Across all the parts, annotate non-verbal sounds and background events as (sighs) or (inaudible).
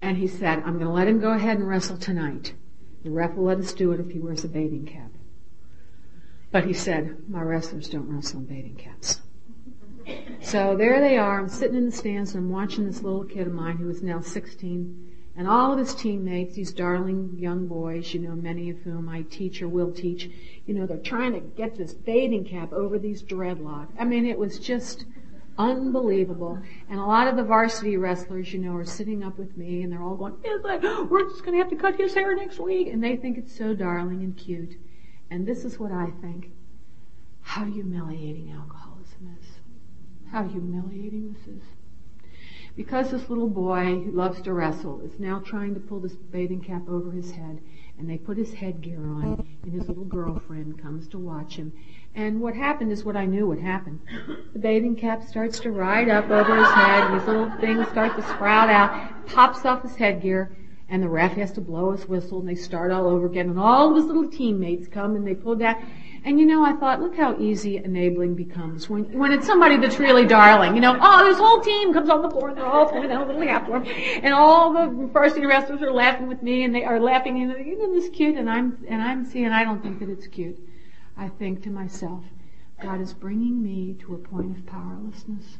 And he said, I'm going to let him go ahead and wrestle tonight. The ref will let us do it if he wears a bathing cap. But he said, my wrestlers don't wrestle in bathing caps. So there they are. I'm sitting in the stands and I'm watching this little kid of mine who is now 16 and all of his teammates, these darling young boys, you know, many of whom I teach or will teach, you know, they're trying to get this bathing cap over these dreadlocks. I mean, it was just unbelievable. And a lot of the varsity wrestlers, you know, are sitting up with me and they're all going, (gasps) we're just going to have to cut his hair next week. And they think it's so darling and cute. And this is what I think. How humiliating alcoholism is. How humiliating this is. Because this little boy who loves to wrestle is now trying to pull this bathing cap over his head, and they put his headgear on, and his little girlfriend comes to watch him. And what happened is what I knew would happen. The bathing cap starts to ride up over his head, these little things start to sprout out, pops off his headgear, and the ref has to blow his whistle, and they start all over again, and all of his little teammates come, and they pull down, and you know, I thought, look how easy enabling becomes when when it's somebody that's really darling. You know, oh, this whole team comes on the floor and they're all throwing down a little half form, and all the varsity wrestlers are laughing with me, and they are laughing, and isn't this cute? And I'm and I'm seeing, I don't think that it's cute. I think to myself, God is bringing me to a point of powerlessness.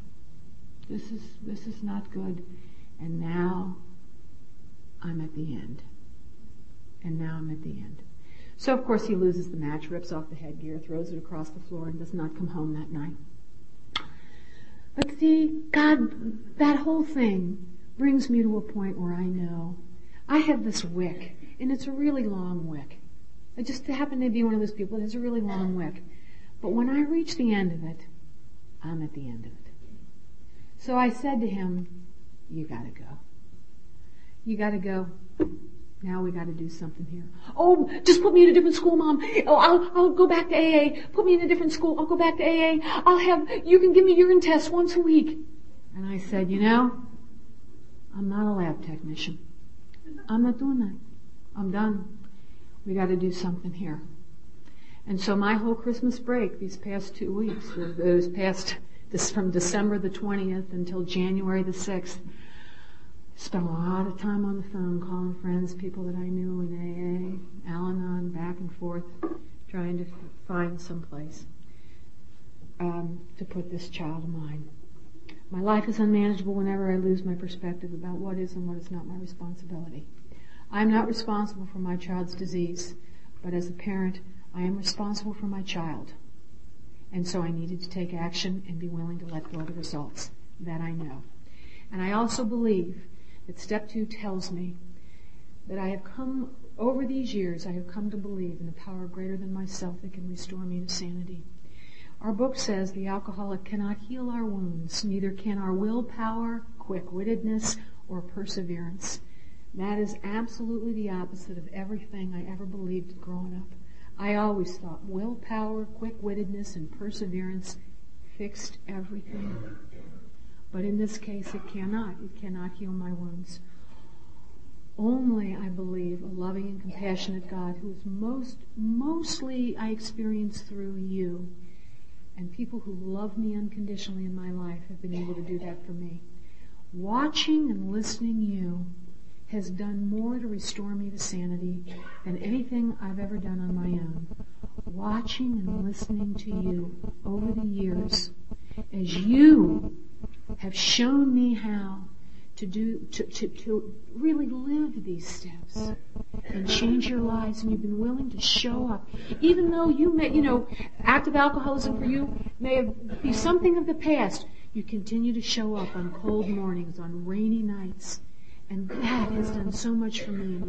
This is this is not good, and now I'm at the end. And now I'm at the end. So of course he loses the match, rips off the headgear, throws it across the floor, and does not come home that night. But see, God, that whole thing brings me to a point where I know I have this wick, and it's a really long wick. I just happen to be one of those people that has a really long wick. But when I reach the end of it, I'm at the end of it. So I said to him, you gotta go. You gotta go. Now we got to do something here. Oh, just put me in a different school, mom. Oh, I'll I'll go back to AA. Put me in a different school. I'll go back to AA. I'll have you can give me urine tests once a week. And I said, you know, I'm not a lab technician. I'm not doing that. I'm done. We got to do something here. And so my whole Christmas break, these past two weeks, those past this from December the 20th until January the 6th, Spent a lot of time on the phone calling friends, people that I knew in AA, Al Anon, back and forth, trying to find some place um, to put this child of mine. My life is unmanageable whenever I lose my perspective about what is and what is not my responsibility. I am not responsible for my child's disease, but as a parent, I am responsible for my child. And so I needed to take action and be willing to let go of the results. That I know. And I also believe that step two tells me that I have come, over these years, I have come to believe in a power greater than myself that can restore me to sanity. Our book says the alcoholic cannot heal our wounds, neither can our willpower, quick-wittedness, or perseverance. That is absolutely the opposite of everything I ever believed growing up. I always thought willpower, quick-wittedness, and perseverance fixed everything. But in this case, it cannot. It cannot heal my wounds. Only, I believe, a loving and compassionate God who is most, mostly I experience through you and people who love me unconditionally in my life have been able to do that for me. Watching and listening you has done more to restore me to sanity than anything I've ever done on my own. Watching and listening to you over the years as you have shown me how to do to, to, to really live these steps and change your lives and you've been willing to show up even though you may you know active alcoholism for you may be something of the past you continue to show up on cold mornings on rainy nights and that has done so much for me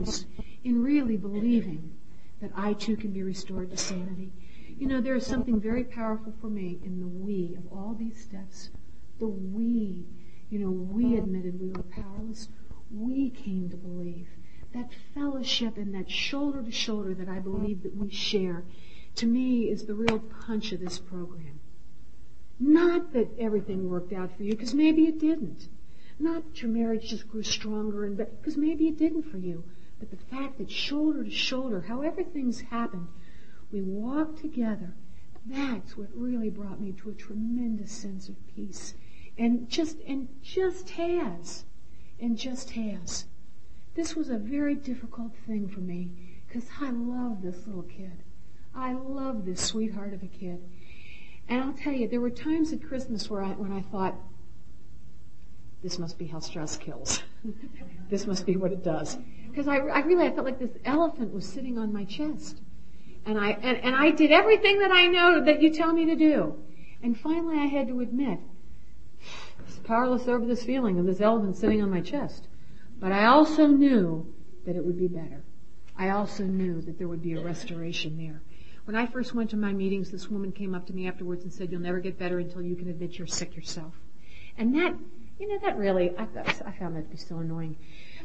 in, really believing that I too can be restored to sanity. You know, there is something very powerful for me in the we of all these steps the we. You know, we admitted we were powerless. We came to believe. That fellowship and that shoulder to shoulder that I believe that we share, to me, is the real punch of this program. Not that everything worked out for you, because maybe it didn't. Not that your marriage just grew stronger and better, because maybe it didn't for you. But the fact that shoulder to shoulder, however things happened, we walked together, that's what really brought me to a tremendous sense of peace and just and just has and just has this was a very difficult thing for me because I love this little kid. I love this sweetheart of a kid. And I'll tell you, there were times at Christmas where I, when I thought, this must be how stress kills. (laughs) this must be what it does. Because I, I really, I felt like this elephant was sitting on my chest. And I, and, and I did everything that I know that you tell me to do. And finally I had to admit, (sighs) I was powerless over this feeling of this elephant sitting on my chest. But I also knew that it would be better. I also knew that there would be a restoration there. When I first went to my meetings, this woman came up to me afterwards and said, you'll never get better until you can admit you're sick yourself. And that, you know, that really, I, I found that to be so annoying.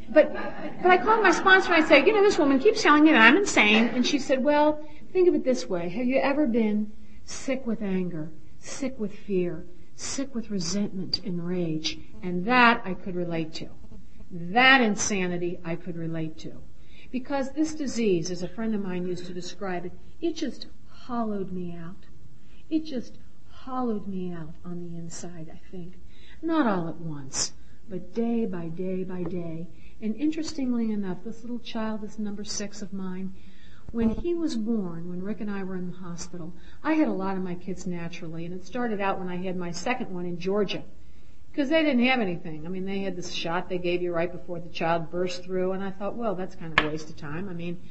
But, but I called my sponsor and I said, you know, this woman keeps telling me that I'm insane. And she said, well, think of it this way. Have you ever been sick with anger, sick with fear, sick with resentment and rage? And that I could relate to. That insanity I could relate to. Because this disease, as a friend of mine used to describe it, it just hollowed me out. It just hollowed me out on the inside, I think. Not all at once, but day by day by day. And interestingly enough, this little child, this number six of mine, when he was born, when Rick and I were in the hospital, I had a lot of my kids naturally, and it started out when I had my second one in Georgia because they didn't have anything. I mean, they had this shot they gave you right before the child burst through, and I thought, well, that's kind of a waste of time. I mean,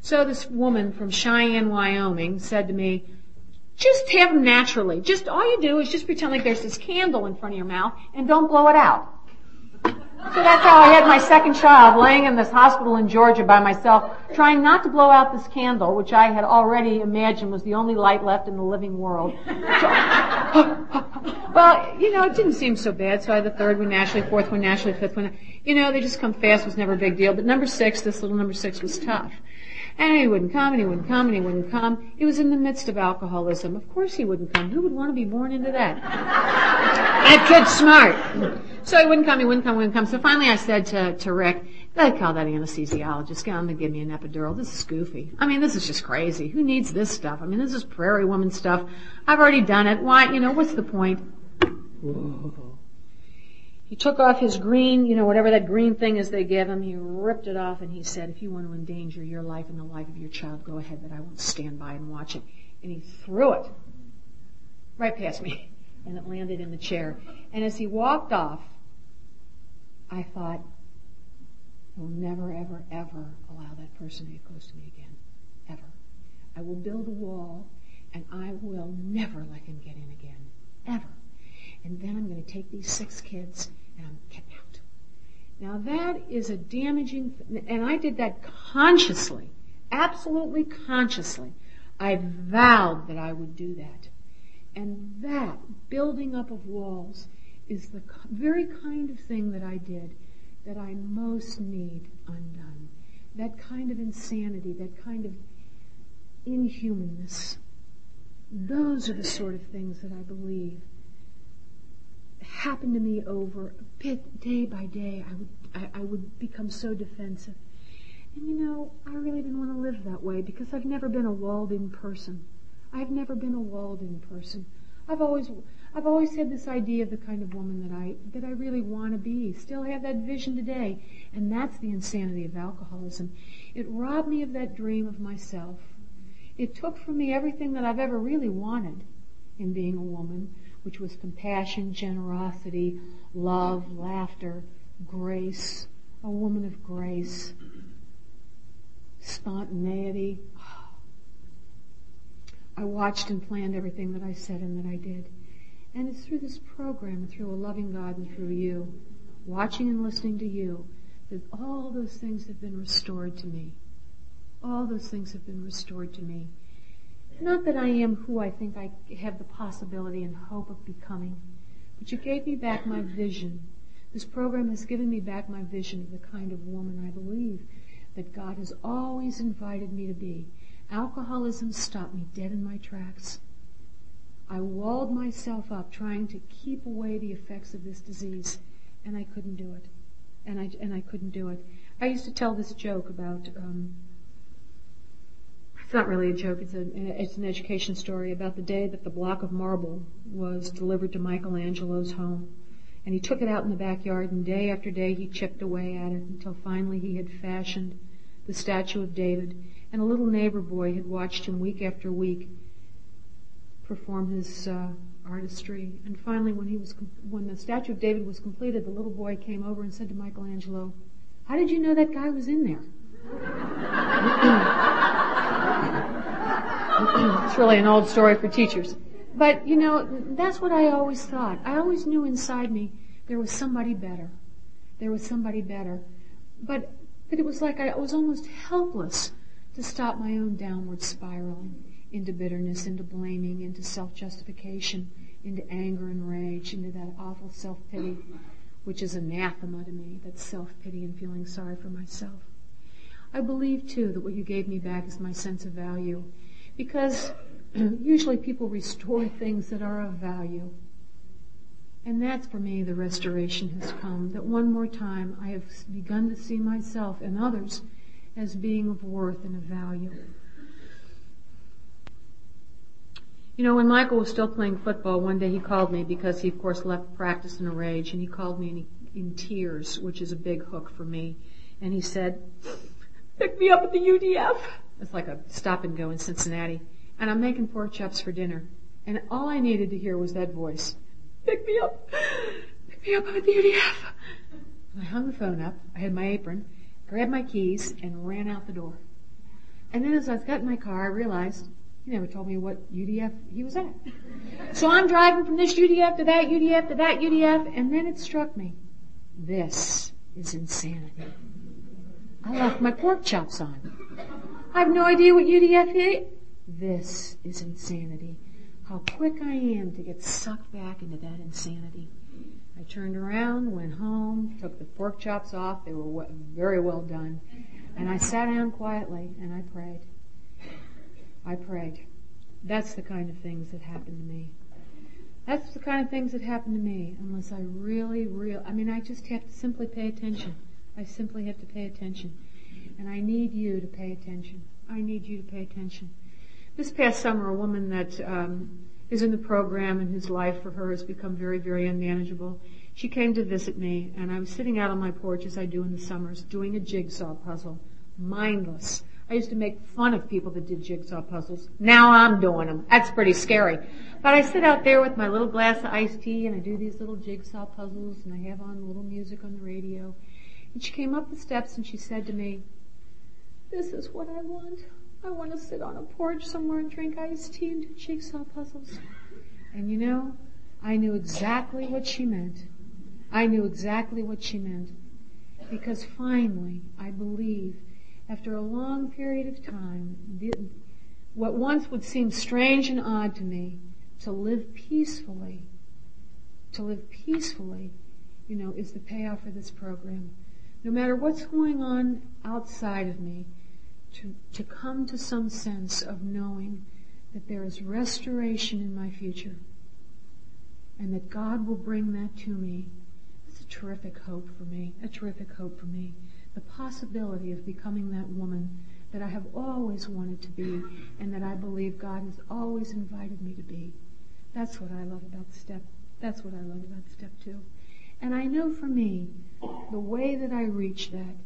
so this woman from Cheyenne, Wyoming said to me, just have them naturally. Just all you do is just pretend like there's this candle in front of your mouth and don't blow it out. So that's how I had my second child laying in this hospital in Georgia by myself, trying not to blow out this candle, which I had already imagined was the only light left in the living world. (laughs) well, you know, it didn't seem so bad. So I had the third one naturally, fourth one naturally, fifth one. You know, they just come fast it was never a big deal. But number six, this little number six was tough. And he wouldn't come, and he wouldn't come, and he wouldn't come. He was in the midst of alcoholism. Of course he wouldn't come. Who would want to be born into that? that kid's smart. So he wouldn't come, he wouldn't come, he wouldn't come. So finally I said to, to Rick, they call that anesthesiologist. On to give me an epidural. This is goofy. I mean, this is just crazy. Who needs this stuff? I mean, this is prairie woman stuff. I've already done it. Why, you know, what's the point? Whoa. He took off his green, you know, whatever that green thing is they give him. He ripped it off and he said, if you want to endanger your life and the life of your child, go ahead, but I won't stand by and watch it. And he threw it right past me (laughs) and it landed in the chair. And as he walked off, I thought, I will never, ever, ever allow that person to get close to me again. Ever. I will build a wall and I will never let him get in again. Ever. And then I'm going to take these six kids and I'm getting out. Now that is a damaging, and I did that consciously, absolutely consciously. I vowed that I would do that. And that building up of walls is the very kind of thing that I did that I most need undone. That kind of insanity, that kind of inhumanness. Those are the sort of things that I believe happen to me over bit, day by day. I would, I, I would become so defensive. And you know, I really didn't want to live that way because I've never been a walled in person. I've never been a walled in person. I've always, I've always had this idea of the kind of woman that I, that I really want to be. Still have that vision today. And that's the insanity of alcoholism. It robbed me of that dream of myself. It took from me everything that I've ever really wanted in being a woman, which was compassion, generosity, love, laughter, grace, a woman of grace, spontaneity, I watched and planned everything that I said and that I did. And it's through this program, through a loving God and through you, watching and listening to you, that all those things have been restored to me. All those things have been restored to me. Not that I am who I think I have the possibility and hope of becoming, but you gave me back my vision. This program has given me back my vision of the kind of woman I believe that God has always invited me to be. Alcoholism stopped me dead in my tracks. I walled myself up trying to keep away the effects of this disease, and I couldn't do it. And I, and I couldn't do it. I used to tell this joke about, um, it's not really a joke, it's, an education story about the day that the block of marble was delivered to Michelangelo's home. And he took it out in the backyard and day after day he chipped away at it until finally he had fashioned the statue of David and a little neighbor boy had watched him week after week perform his uh, artistry. And finally, when he was when the statue of David was completed, the little boy came over and said to Michelangelo, "How did you know that guy was in there?" It's really an old story for teachers. But you know, that's what I always thought. I always knew inside me there was somebody better. There was somebody better. But but it was like I was almost helpless to stop my own downward spiraling into bitterness, into blaming, into self-justification, into anger and rage, into that awful self-pity, which is anathema to me, that self-pity and feeling sorry for myself. I believe too that what you gave me back is my sense of value, because (clears throat) usually people restore things that are of value. And that's for me the restoration has come, that one more time I have begun to see myself and others as being of worth and of value. You know, when Michael was still playing football, one day he called me because he, of course, left practice in a rage, and he called me in, in tears, which is a big hook for me. And he said, "Pick me up at the UDF." It's like a stop and go in Cincinnati, and I'm making pork chops for dinner, and all I needed to hear was that voice, "Pick me up, pick me up at the UDF." I hung the phone up. I had my apron, grabbed my keys, and ran out the door. And then as I got in my car, I realized he never told me what UDF he was at. So I'm driving from this UDF to that UDF to that UDF, and then it struck me. This is insanity. I left my pork chops on. I have no idea what UDF is. This is insanity. How quick I am to get sucked back into that insanity. I turned around, went home, took the pork chops off. They were very well done. And I sat down quietly and I prayed. I prayed. That's the kind of things that happen to me. That's the kind of things that happen to me unless I really, real, I mean, I just have to simply pay attention. I simply have to pay attention. And I need you to pay attention. I need you to pay attention. This past summer, a woman that um, is in the program and whose life for her has become very, very unmanageable, she came to visit me, and I was sitting out on my porch as I do in the summers, doing a jigsaw puzzle, mindless. I used to make fun of people that did jigsaw puzzles. Now I'm doing them. That's pretty scary. But I sit out there with my little glass of iced tea and I do these little jigsaw puzzles and I have on a little music on the radio. And she came up the steps and she said to me, this is what I want. I want to sit on a porch somewhere and drink iced tea and do jigsaw puzzles. And you know, I knew exactly what she meant. I knew exactly what she meant. Because finally, I believe after a long period of time, what once would seem strange and odd to me, to live peacefully, to live peacefully, you know, is the payoff for this program. No matter what's going on outside of me, to, to come to some sense of knowing that there is restoration in my future and that God will bring that to me. It's a terrific hope for me, a terrific hope for me the possibility of becoming that woman that I have always wanted to be and that I believe God has always invited me to be. That's what I love about step. That's what I love about step two. And I know for me, the way that I reach that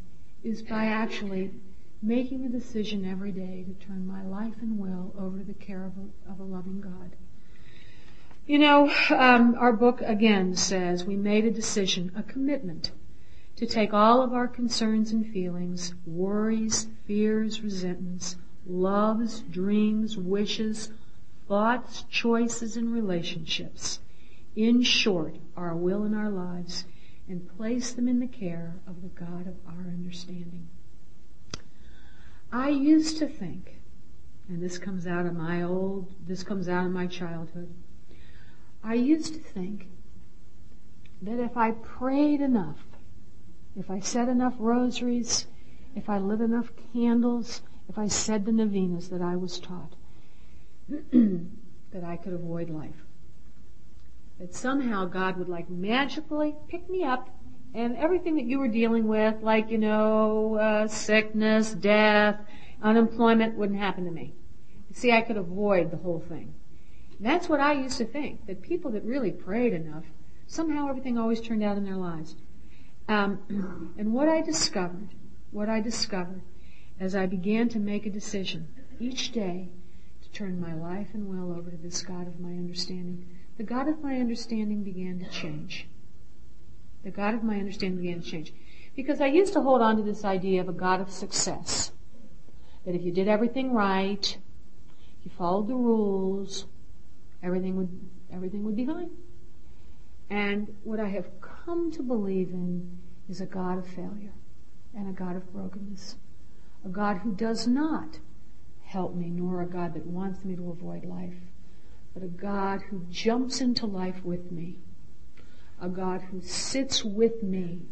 is by actually making a decision every day to turn my life and will over to the care of a, of a loving God. You know, um, our book again says we made a decision, a commitment to take all of our concerns and feelings, worries, fears, resentments, loves, dreams, wishes, thoughts, choices, and relationships, in short, our will and our lives, and place them in the care of the God of our understanding. I used to think, and this comes out of my old, this comes out of my childhood, I used to think that if I prayed enough, if I said enough rosaries, if I lit enough candles, if I said the novenas that I was taught, (clears throat) that I could avoid life. That somehow God would like magically pick me up and everything that you were dealing with, like, you know, uh, sickness, death, unemployment, wouldn't happen to me. See, I could avoid the whole thing. That's what I used to think, that people that really prayed enough Somehow everything always turned out in their lives. Um, (clears throat) and what I discovered, what I discovered as I began to make a decision each day to turn my life and will over to this God of my understanding, the God of my understanding began to change. The God of my understanding began to change. Because I used to hold on to this idea of a God of success. That if you did everything right, you followed the rules, everything would, everything would be fine. And what I have come to believe in is a God of failure and a God of brokenness. A God who does not help me, nor a God that wants me to avoid life, but a God who jumps into life with me. A God who sits with me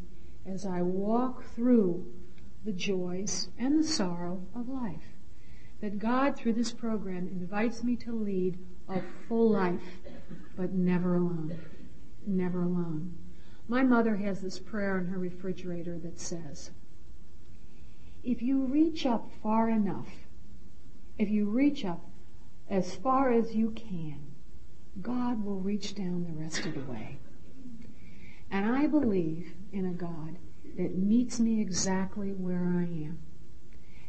as I walk through the joys and the sorrow of life that God, through this program, invites me to lead a full life, but never alone. Never alone. My mother has this prayer in her refrigerator that says, if you reach up far enough, if you reach up as far as you can, God will reach down the rest of the way. And I believe in a God that meets me exactly where I am.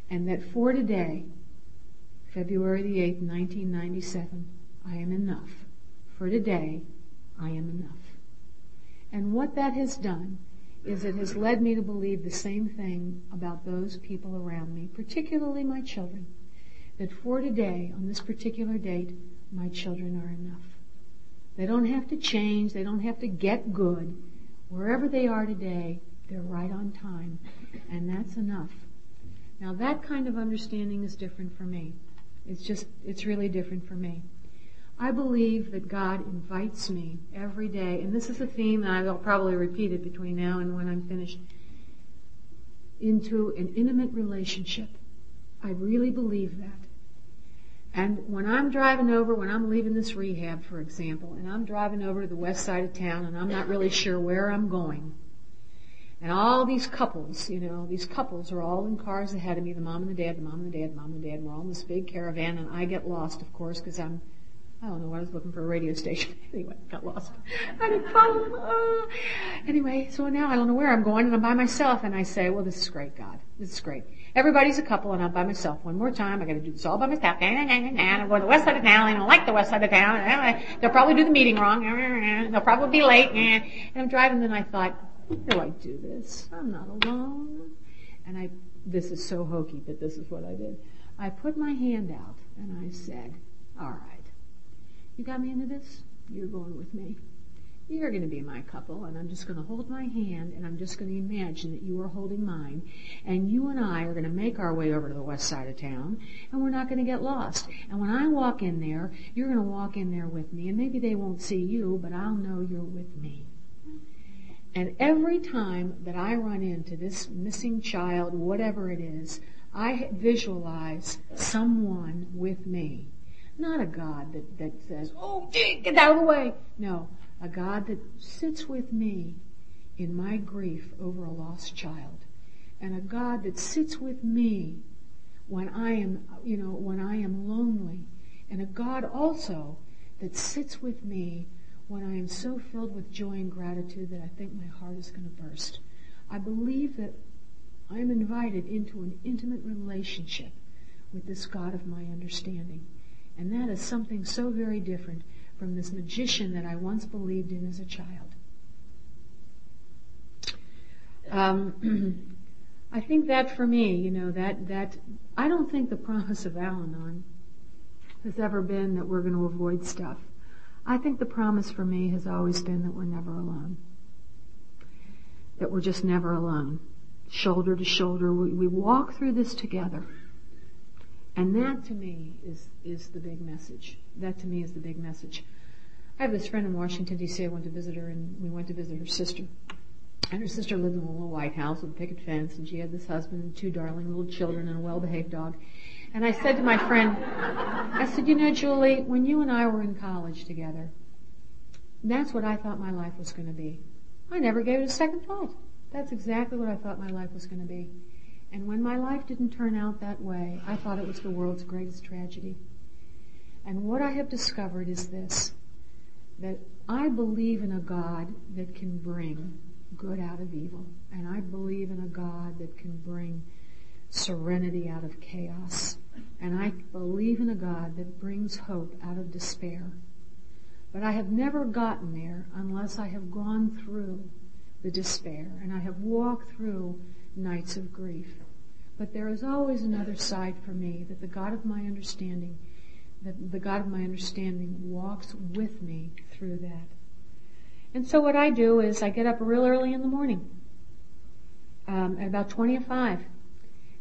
And that for today, February the 8th, 1997, I am enough. For today, I am enough. And what that has done is it has led me to believe the same thing about those people around me, particularly my children. That for today, on this particular date, my children are enough. They don't have to change. They don't have to get good. Wherever they are today, they're right on time. And that's enough. Now that kind of understanding is different for me. It's just, it's really different for me. I believe that God invites me every day, and this is a theme, and I'll probably repeat it between now and when I'm finished, into an intimate relationship. I really believe that. And when I'm driving over, when I'm leaving this rehab, for example, and I'm driving over to the west side of town and I'm not really sure where I'm going, and all these couples, you know, these couples are all in cars ahead of me, the mom and the dad, the mom and the dad, the mom and the dad, and we're all in this big caravan, and I get lost, of course, because I'm, I don't know, I was looking for a radio station. (laughs) anyway, got lost. (laughs) I didn't follow them. Uh, anyway, so now I don't know where I'm going, and I'm by myself, and I say, well, this is great, God. This is great. Everybody's a couple, and I'm by myself. One more time, I gotta do this all by myself. And I'm going to the west side of town, I don't like the west side of town. They'll probably do the meeting wrong. They'll probably be late. And I'm driving, and I thought, do I do this? I'm not alone. And I, this is so hokey, but this is what I did. I put my hand out and I said, all right, you got me into this? You're going with me. You're going to be my couple, and I'm just going to hold my hand, and I'm just going to imagine that you are holding mine, and you and I are going to make our way over to the west side of town, and we're not going to get lost. And when I walk in there, you're going to walk in there with me, and maybe they won't see you, but I'll know you're with me. And every time that I run into this missing child, whatever it is, I visualize someone with me. Not a God that, that says, oh, get out of the way. No, a God that sits with me in my grief over a lost child. And a God that sits with me when I am, you know, when I am lonely. And a God also that sits with me when I am so filled with joy and gratitude that I think my heart is going to burst. I believe that I'm invited into an intimate relationship with this God of my understanding. And that is something so very different from this magician that I once believed in as a child. Um, (clears throat) I think that for me, you know, that, that, I don't think the promise of Al Anon has ever been that we're going to avoid stuff. I think the promise for me has always been that we're never alone. That we're just never alone. Shoulder to shoulder, we, we walk through this together. And that to me is, is the big message. That to me is the big message. I have this friend in Washington DC. I went to visit her and we went to visit her sister. And her sister lived in a little white house with a picket fence and she had this husband and two darling little children and a well-behaved dog. And I said to my friend, I said, you know, Julie, when you and I were in college together, that's what I thought my life was going to be. I never gave it a second thought. That's exactly what I thought my life was going to be. And when my life didn't turn out that way, I thought it was the world's greatest tragedy. And what I have discovered is this, that I believe in a God that can bring good out of evil. And I believe in a God that can bring serenity out of chaos. And I believe in a God that brings hope out of despair. But I have never gotten there unless I have gone through the despair and I have walked through nights of grief. But there is always another side for me that the God of my understanding, that the God of my understanding walks with me through that. And so what I do is I get up real early in the morning, um, at about 20 to 5.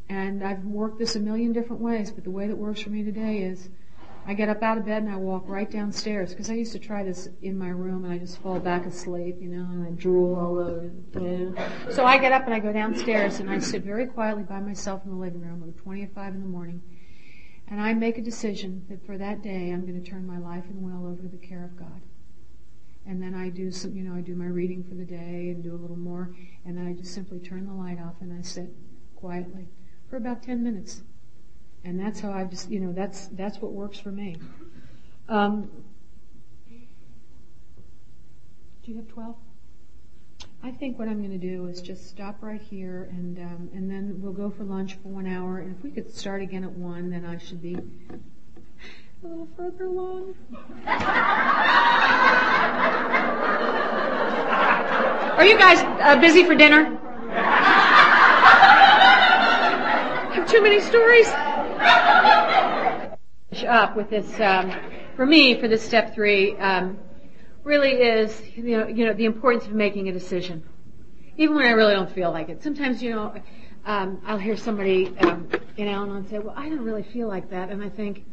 And I've worked this a million different ways, but the way that works for me today is I get up out of bed and I walk right downstairs because I used to try this in my room and I just fall back asleep, you know, and I drool all over. So I get up and I go downstairs and I sit very quietly by myself in the living room at 20 to 5 in the morning and I make a decision that for that day I'm going to turn my life and will over to the care of God. And then I do some, you know, I do my reading for the day and do a little more and then I just simply turn the light off and I sit quietly for about 10 minutes and that's how I just, you know, that's, that's what works for me. Um, do you have 12? I think what I'm going to do is just stop right here and, um, and then we'll go for lunch for one hour. And if we could start again at one, then I should be a little further along. Are you guys uh, busy for dinner? Have too many stories? Up with this, um, for me, for this step three, um, really is, you know, you know, the importance of making a decision. Even when I really don't feel like it. Sometimes, you know, um, I'll hear somebody um, in Al-Anon say, well, I don't really feel like that. And I think,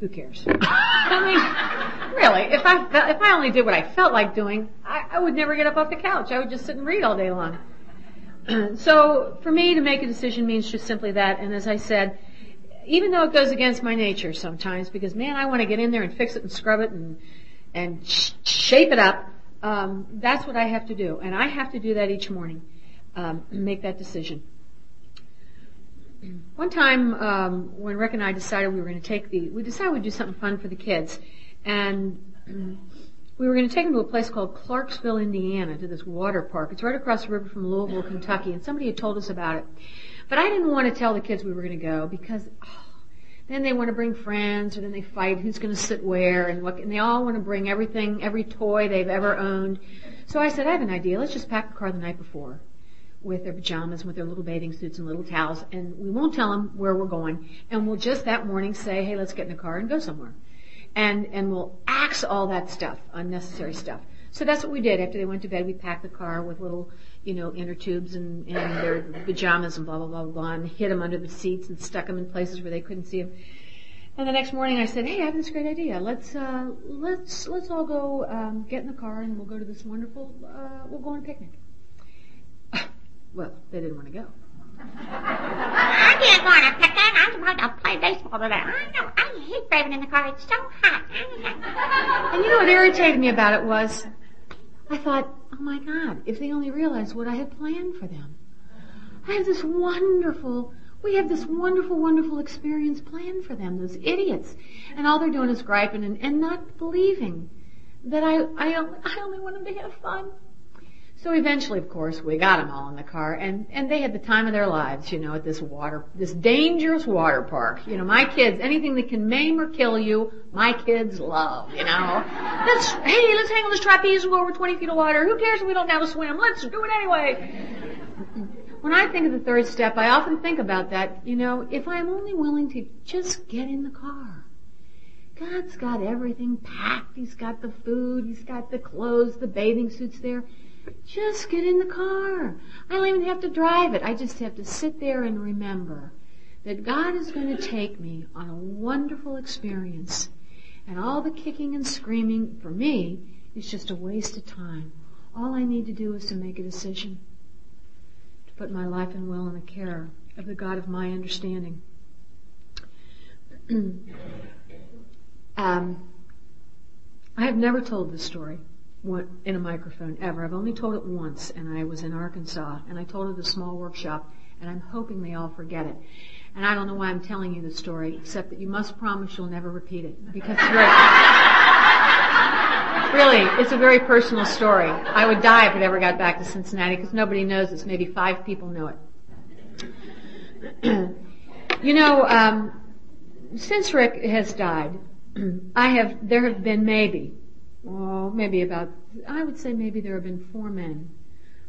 who cares? (laughs) I mean, really, if I, if I only did what I felt like doing, I, I would never get up off the couch. I would just sit and read all day long. (clears throat) so for me to make a decision means just simply that. And as I said, even though it goes against my nature sometimes, because man, I want to get in there and fix it and scrub it and and sh- shape it up. Um, that's what I have to do, and I have to do that each morning. Um, make that decision. (clears throat) One time, um, when Rick and I decided we were going to take the, we decided we'd do something fun for the kids, and (clears throat) we were going to take them to a place called Clarksville, Indiana, to this water park. It's right across the river from Louisville, Kentucky, and somebody had told us about it. But I didn't want to tell the kids we were going to go because oh, then they want to bring friends, or then they fight who's going to sit where, and what, and they all want to bring everything, every toy they've ever owned. So I said, I have an idea. Let's just pack the car the night before with their pajamas, with their little bathing suits and little towels, and we won't tell them where we're going, and we'll just that morning say, hey, let's get in the car and go somewhere. And, and we'll axe all that stuff, unnecessary stuff. So that's what we did. After they went to bed, we packed the car with little you know, inner tubes and, and their pajamas and blah, blah, blah, blah, and hid them under the seats and stuck them in places where they couldn't see them. And the next morning I said, hey, I have this great idea. Let's, uh, let's, let's all go, um, get in the car and we'll go to this wonderful, uh, we'll go on a picnic. (laughs) well, they didn't want to go. I can't go on a picnic. I'm going to play baseball today. I know. I hate driving in the car. It's so hot. and you know what irritated me about it was, I thought, oh my God, if they only realized what I had planned for them. I have this wonderful, we have this wonderful, wonderful experience planned for them, those idiots. And all they're doing is griping and, and not believing that I, I, only, I only want them to have fun. So eventually, of course, we got them all in the car, and and they had the time of their lives, you know, at this water, this dangerous water park. You know, my kids, anything that can maim or kill you, my kids love. You know, let's hey, let's hang on this trapeze and go over 20 feet of water. Who cares if we don't how to swim? Let's do it anyway. When I think of the third step, I often think about that. You know, if I'm only willing to just get in the car. God's got everything packed. He's got the food. He's got the clothes, the bathing suits there. Just get in the car. I don't even have to drive it. I just have to sit there and remember that God is going to take me on a wonderful experience. And all the kicking and screaming for me is just a waste of time. All I need to do is to make a decision to put my life and will in the care of the God of my understanding. (clears throat) um, I have never told this story in a microphone ever. I've only told it once, and I was in Arkansas, and I told it at a small workshop, and I'm hoping they all forget it. And I don't know why I'm telling you the story, except that you must promise you'll never repeat it, because it's very, (laughs) really, it's a very personal story. I would die if it ever got back to Cincinnati because nobody knows this. Maybe five people know it. (clears throat) you know, um, since Rick has died, (clears throat) I have, there have been maybe, well, maybe about, I would say maybe there have been four men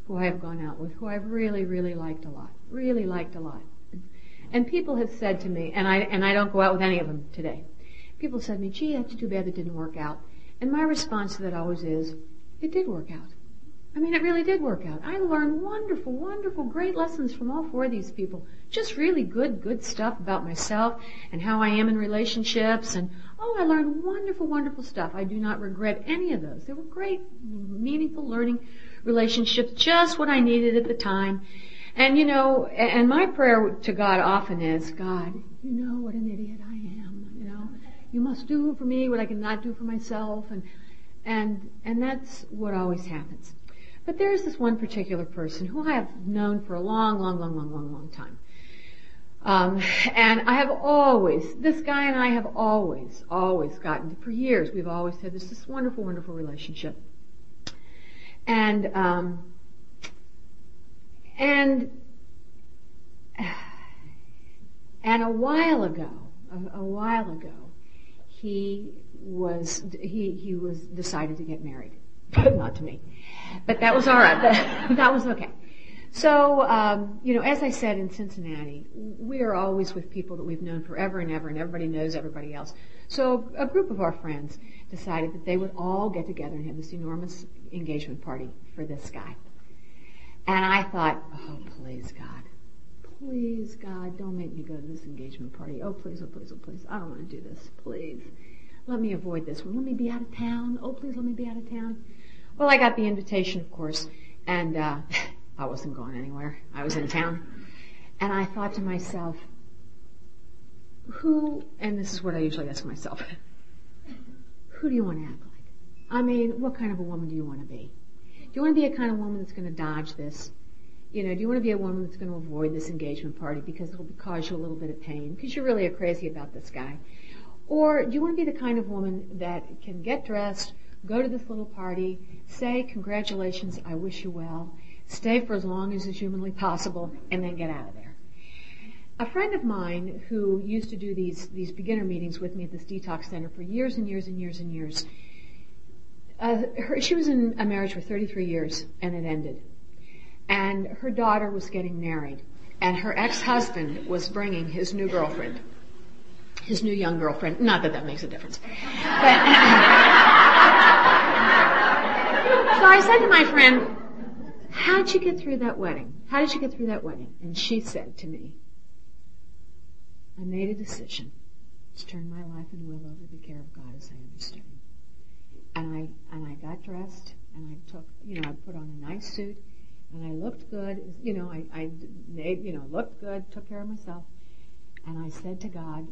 who I have gone out with who I've really, really liked a lot. Really liked a lot. And people have said to me, and I, and I don't go out with any of them today. People said to me, gee, that's too bad it didn't work out. And my response to that always is, it did work out. I mean, it really did work out. I learned wonderful, wonderful, great lessons from all four of these people. Just really good, good stuff about myself and how I am in relationships. And oh, I learned wonderful, wonderful stuff. I do not regret any of those. They were great, meaningful learning relationships, just what I needed at the time. And you know, and my prayer to God often is, God, you know what an idiot I am. You know, you must do for me what I cannot do for myself. And, and, and that's what always happens. But there is this one particular person who I have known for a long, long, long, long, long, long time. Um, and I have always, this guy and I have always, always gotten, for years, we've always had this, this wonderful, wonderful relationship. And, um, and, and a while ago, a, a while ago, he was, he, he was decided to get married. But not to me. But that was alright. (laughs) that was okay. So, um, you know, as I said in Cincinnati, we are always with people that we've known forever and ever, and everybody knows everybody else. So a group of our friends decided that they would all get together and have this enormous engagement party for this guy. And I thought, oh, please, God. Please, God, don't make me go to this engagement party. Oh, please, oh, please, oh, please. I don't want to do this. Please. Let me avoid this one. Let me be out of town. Oh, please, let me be out of town. Well, I got the invitation, of course, and uh, (laughs) I wasn't going anywhere. I was in town. And I thought to myself, who, and this is what I usually ask myself, (laughs) who do you want to act like? I mean, what kind of a woman do you want to be? Do you want to be a kind of woman that's going to dodge this? You know, do you want to be a woman that's going to avoid this engagement party because it'll cause you a little bit of pain because you really are crazy about this guy? Or do you want to be the kind of woman that can get dressed, go to this little party, say, congratulations, I wish you well, stay for as long as is humanly possible, and then get out of there? A friend of mine who used to do these, these beginner meetings with me at this detox center for years and years and years and years, uh, her, she was in a marriage for 33 years and it ended. And her daughter was getting married and her ex-husband was bringing his new girlfriend his new young girlfriend. Not that that makes a difference. But, (laughs) so I said to my friend, how did you get through that wedding? How did you get through that wedding? And she said to me, I made a decision to turn my life and will over to the care of God as I understood Him. And I, and I got dressed and I took, you know, I put on a nice suit and I looked good, you know, I, I made, you know, looked good, took care of myself. And I said to God,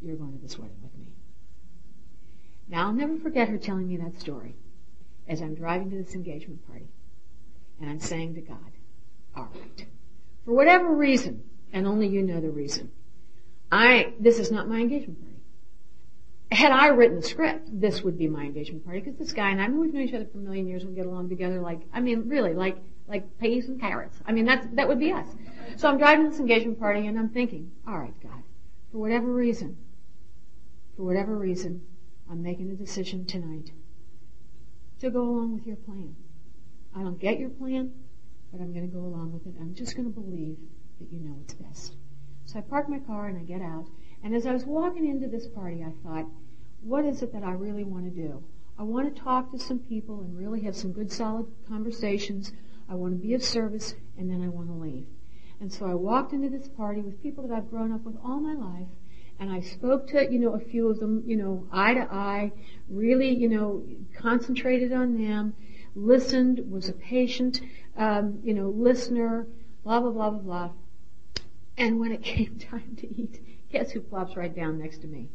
you're going to this wedding with me. Now I'll never forget her telling me that story as I'm driving to this engagement party. And I'm saying to God, all right, for whatever reason, and only you know the reason, I, this is not my engagement party. Had I written the script, this would be my engagement party because this guy and I, I mean, we've known each other for a million years. We get along together like, I mean, really, like, like peas and carrots. I mean, that's, that would be us. So I'm driving to this engagement party and I'm thinking, all right, God, for whatever reason, for whatever reason, I'm making a decision tonight to go along with your plan. I don't get your plan, but I'm going to go along with it. I'm just going to believe that you know what's best. So I park my car and I get out. And as I was walking into this party, I thought, what is it that I really want to do? I want to talk to some people and really have some good solid conversations. I want to be of service and then I want to leave. And so I walked into this party with people that I've grown up with all my life and I spoke to, you know, a few of them, you know, eye to eye, really, you know, concentrated on them, listened, was a patient, um, you know, listener, blah, blah, blah, blah, blah. And when it (laughs) came time to eat, guess who plops right down next to me?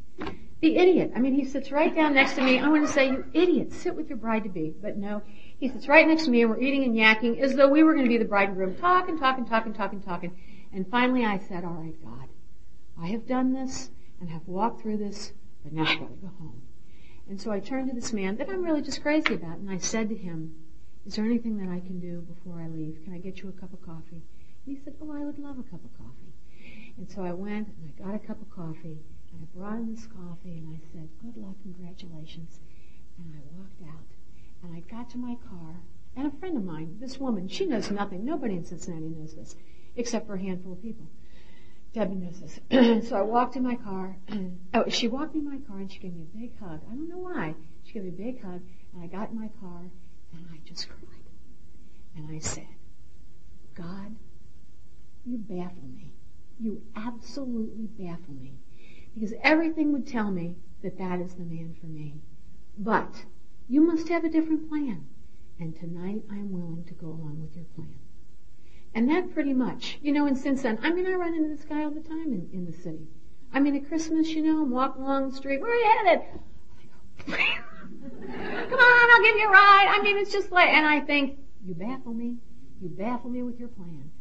The idiot. I mean, he sits right down next to me. I want to say, you idiot, sit with your bride to be. But no, he sits right next to me and we're eating and yakking as though we were going to be the bride and groom, talking, talking, talking, talking, talking. And finally I said, all right, God, I have done this and have walked through this, but now I've got to go home. And so I turned to this man that I'm really just crazy about, and I said to him, is there anything that I can do before I leave? Can I get you a cup of coffee? And he said, oh, I would love a cup of coffee. And so I went and I got a cup of coffee and I brought him this coffee and I said, good luck, congratulations. And I walked out and I got to my car and a friend of mine, this woman, she knows nothing. Nobody in Cincinnati knows this except for a handful of people. Debbie knows this. (clears throat) so I walked in my car. (clears throat) oh, she walked in my car and she gave me a big hug. I don't know why. She gave me a big hug and I got in my car and I just cried. And I said, God, you baffle me. You absolutely baffle me. Because everything would tell me that that is the man for me. But you must have a different plan. And tonight I'm willing to go along with your plan. And that pretty much, you know, and since then, I mean, I run into this guy all the time in, in the city. I mean, at Christmas, you know, I'm walking along the street, where are you headed? (laughs) Come on, I'll give you a ride. I mean, it's just like, and I think, you baffle me. You baffle me with your plan.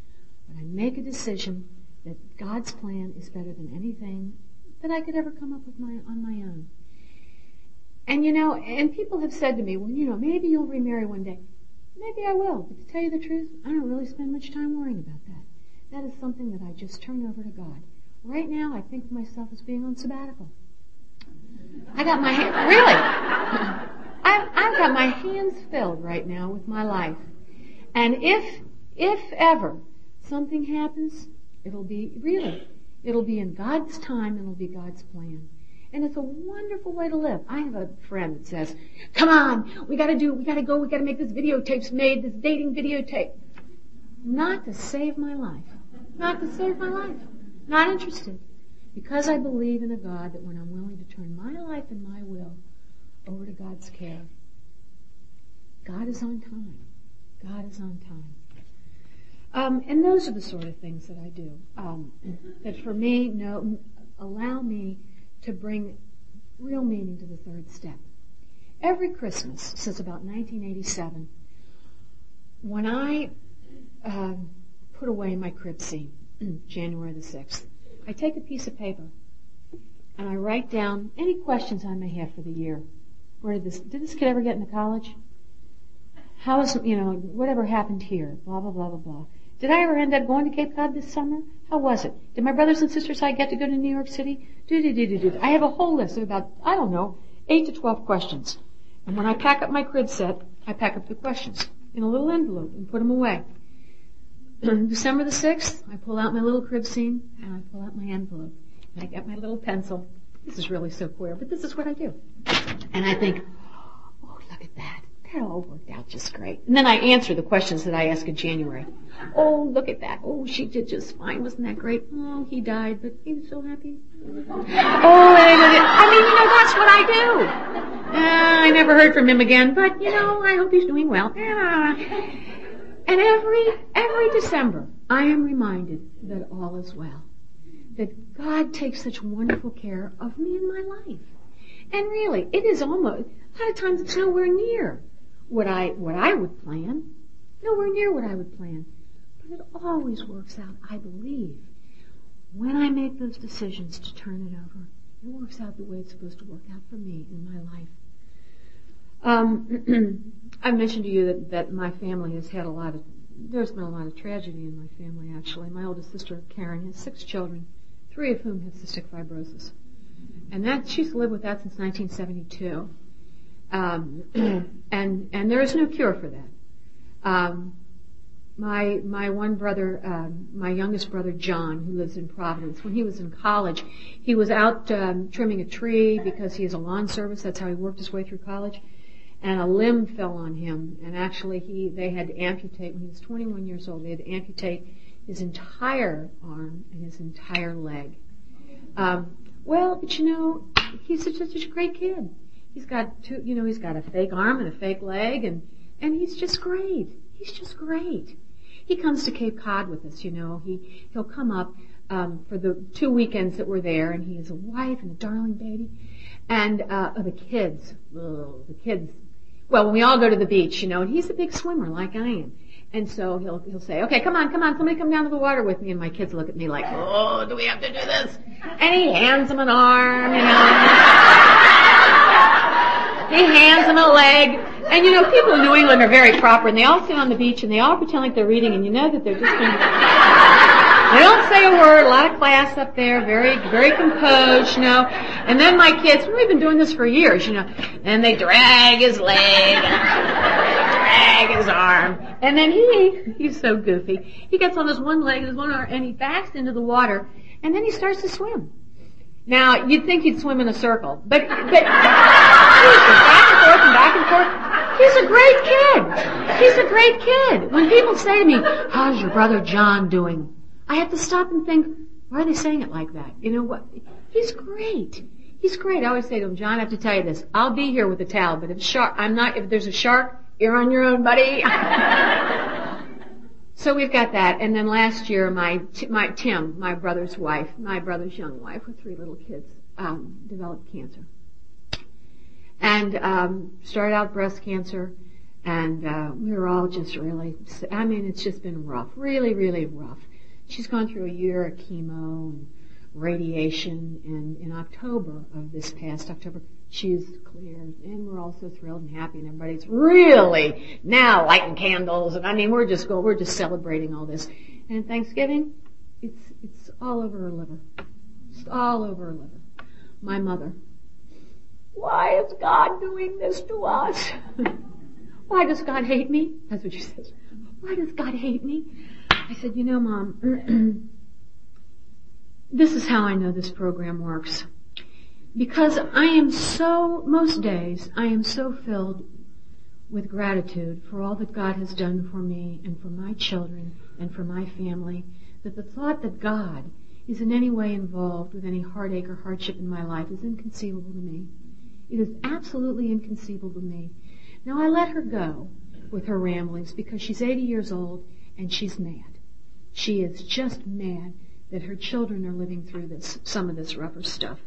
But I make a decision that God's plan is better than anything that I could ever come up with my, on my own. And you know, and people have said to me, well, you know, maybe you'll remarry one day. Maybe I will, but to tell you the truth, I don't really spend much time worrying about that. That is something that I just turn over to God. Right now, I think of myself as being on sabbatical. I got my hand, really. (laughs) I've, I've got my hands filled right now with my life. And if, if ever something happens, it'll be, really, it'll be in God's time and it'll be God's plan. And it's a wonderful way to live. I have a friend that says, come on, we gotta do, we gotta go, we gotta make this videotapes made, this dating videotape. Not to save my life. Not to save my life. Not interested. Because I believe in a God that when I'm willing to turn my life and my will over to God's care, God is on time. God is on time. Um, and those are the sort of things that I do. Um, that for me, no, allow me to bring real meaning to the third step. Every Christmas since about 1987, when I uh, put away my crib scene, (clears throat) January the 6th, I take a piece of paper and I write down any questions I may have for the year. Where did this, did this kid ever get into college? How is, you know, whatever happened here? Blah, blah, blah, blah, blah. Did I ever end up going to Cape Cod this summer? How was it? Did my brothers and sisters I get to go to New York City? Do, do, do, do, do. I have a whole list of about, I don't know, eight to twelve questions. And when I pack up my crib set, I pack up the questions in a little envelope and put them away. (clears throat) December the 6th, I pull out my little crib scene and I pull out my envelope. And I get my little pencil. This is really so queer, but this is what I do. And I think, oh, look at that. That all worked out just great. And then I answer the questions that I ask in January. Oh, look at that. Oh, she did just fine. Wasn't that great? Oh, he died, but he was so happy. Oh, I mean, you know, that's what I do. Uh, I never heard from him again, but you know, I hope he's doing well. And every, every December, I am reminded that all is well. That God takes such wonderful care of me and my life. And really, it is almost, a lot of times it's nowhere near what I, what I would plan. Nowhere near what I would plan. But it always works out, I believe. When I make those decisions to turn it over, it works out the way it's supposed to work out for me in my life. Um, (clears throat) I mentioned to you that, that my family has had a lot of, there's been a lot of tragedy in my family actually. My oldest sister, Karen, has six children, three of whom have cystic fibrosis. And that, she's lived with that since 1972. Um, and, and there is no cure for that. Um, my my one brother, um, my youngest brother John, who lives in Providence, when he was in college, he was out trimming a tree because he has a lawn service. That's how he worked his way through college, and a limb fell on him. And actually, he they had to amputate when he was 21 years old. They had to amputate his entire arm and his entire leg. Well, but you know, he's such, such a great kid. He's got two, you know, he's got a fake arm and a fake leg, and and he's just great. He's just great. He comes to Cape Cod with us, you know. He he'll come up um, for the two weekends that we're there, and he has a wife and a darling baby, and uh, oh, the kids, oh, the kids. Well, when we all go to the beach, you know, and he's a big swimmer like I am. And so he'll he'll say, "Okay, come on, come on, somebody come down to the water with me." And my kids look at me like, "Oh, do we have to do this?" And he hands him an arm, you know. (laughs) he hands him a leg. And you know, people in New England are very proper and they all sit on the beach and they all pretend like they're reading and you know that they're just going (laughs) they don't say a word, a lot of class up there, very, very composed, you know. And then my kids, we've been doing this for years, you know, and they drag his leg, drag his arm. And then he, he's so goofy. He gets on his one leg, his one arm, and he backs into the water, and then he starts to swim. Now, you'd think he'd swim in a circle, but, but, (laughs) he's back and forth and back and forth. He's a great kid. He's a great kid. When people say to me, how's your brother John doing? I have to stop and think, why are they saying it like that? You know what? He's great. He's great. I always say to him, John, I have to tell you this. I'll be here with a towel, but if shark, I'm not, if there's a shark, you're on your own, buddy. so we've got that. And then last year, my, my, Tim, my brother's wife, my brother's young wife with three little kids, um, developed cancer. And, um, started out breast cancer. And, uh, we were all just really, I mean, it's just been rough. Really, really rough. She's gone through a year of chemo and radiation, and in October of this past October, she's clear, and we're all so thrilled and happy, and everybody's really now lighting candles, and I mean, we're just going, we're just celebrating all this. And Thanksgiving, it's it's all over her liver, it's all over her liver. My mother, why is God doing this to us? (laughs) why does God hate me? That's what she says. Why does God hate me? I said, you know, mom, (clears throat) this is how I know this program works. Because I am so, most days, I am so filled with gratitude for all that God has done for me and for my children and for my family that the thought that God is in any way involved with any heartache or hardship in my life is inconceivable to me. It is absolutely inconceivable to me. Now I let her go with her ramblings because she's 80 years old and she's mad. She is just mad that her children are living through this, some of this rougher stuff.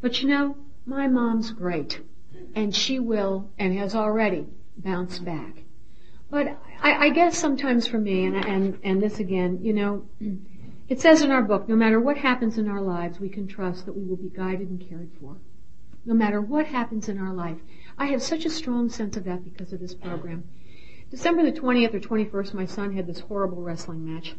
But you know, my mom's great. And she will, and has already, bounced back. But I, I guess sometimes for me, and, and, and this again, you know, it says in our book, no matter what happens in our lives, we can trust that we will be guided and cared for. No matter what happens in our life. I have such a strong sense of that because of this program. December the 20th or 21st, my son had this horrible wrestling match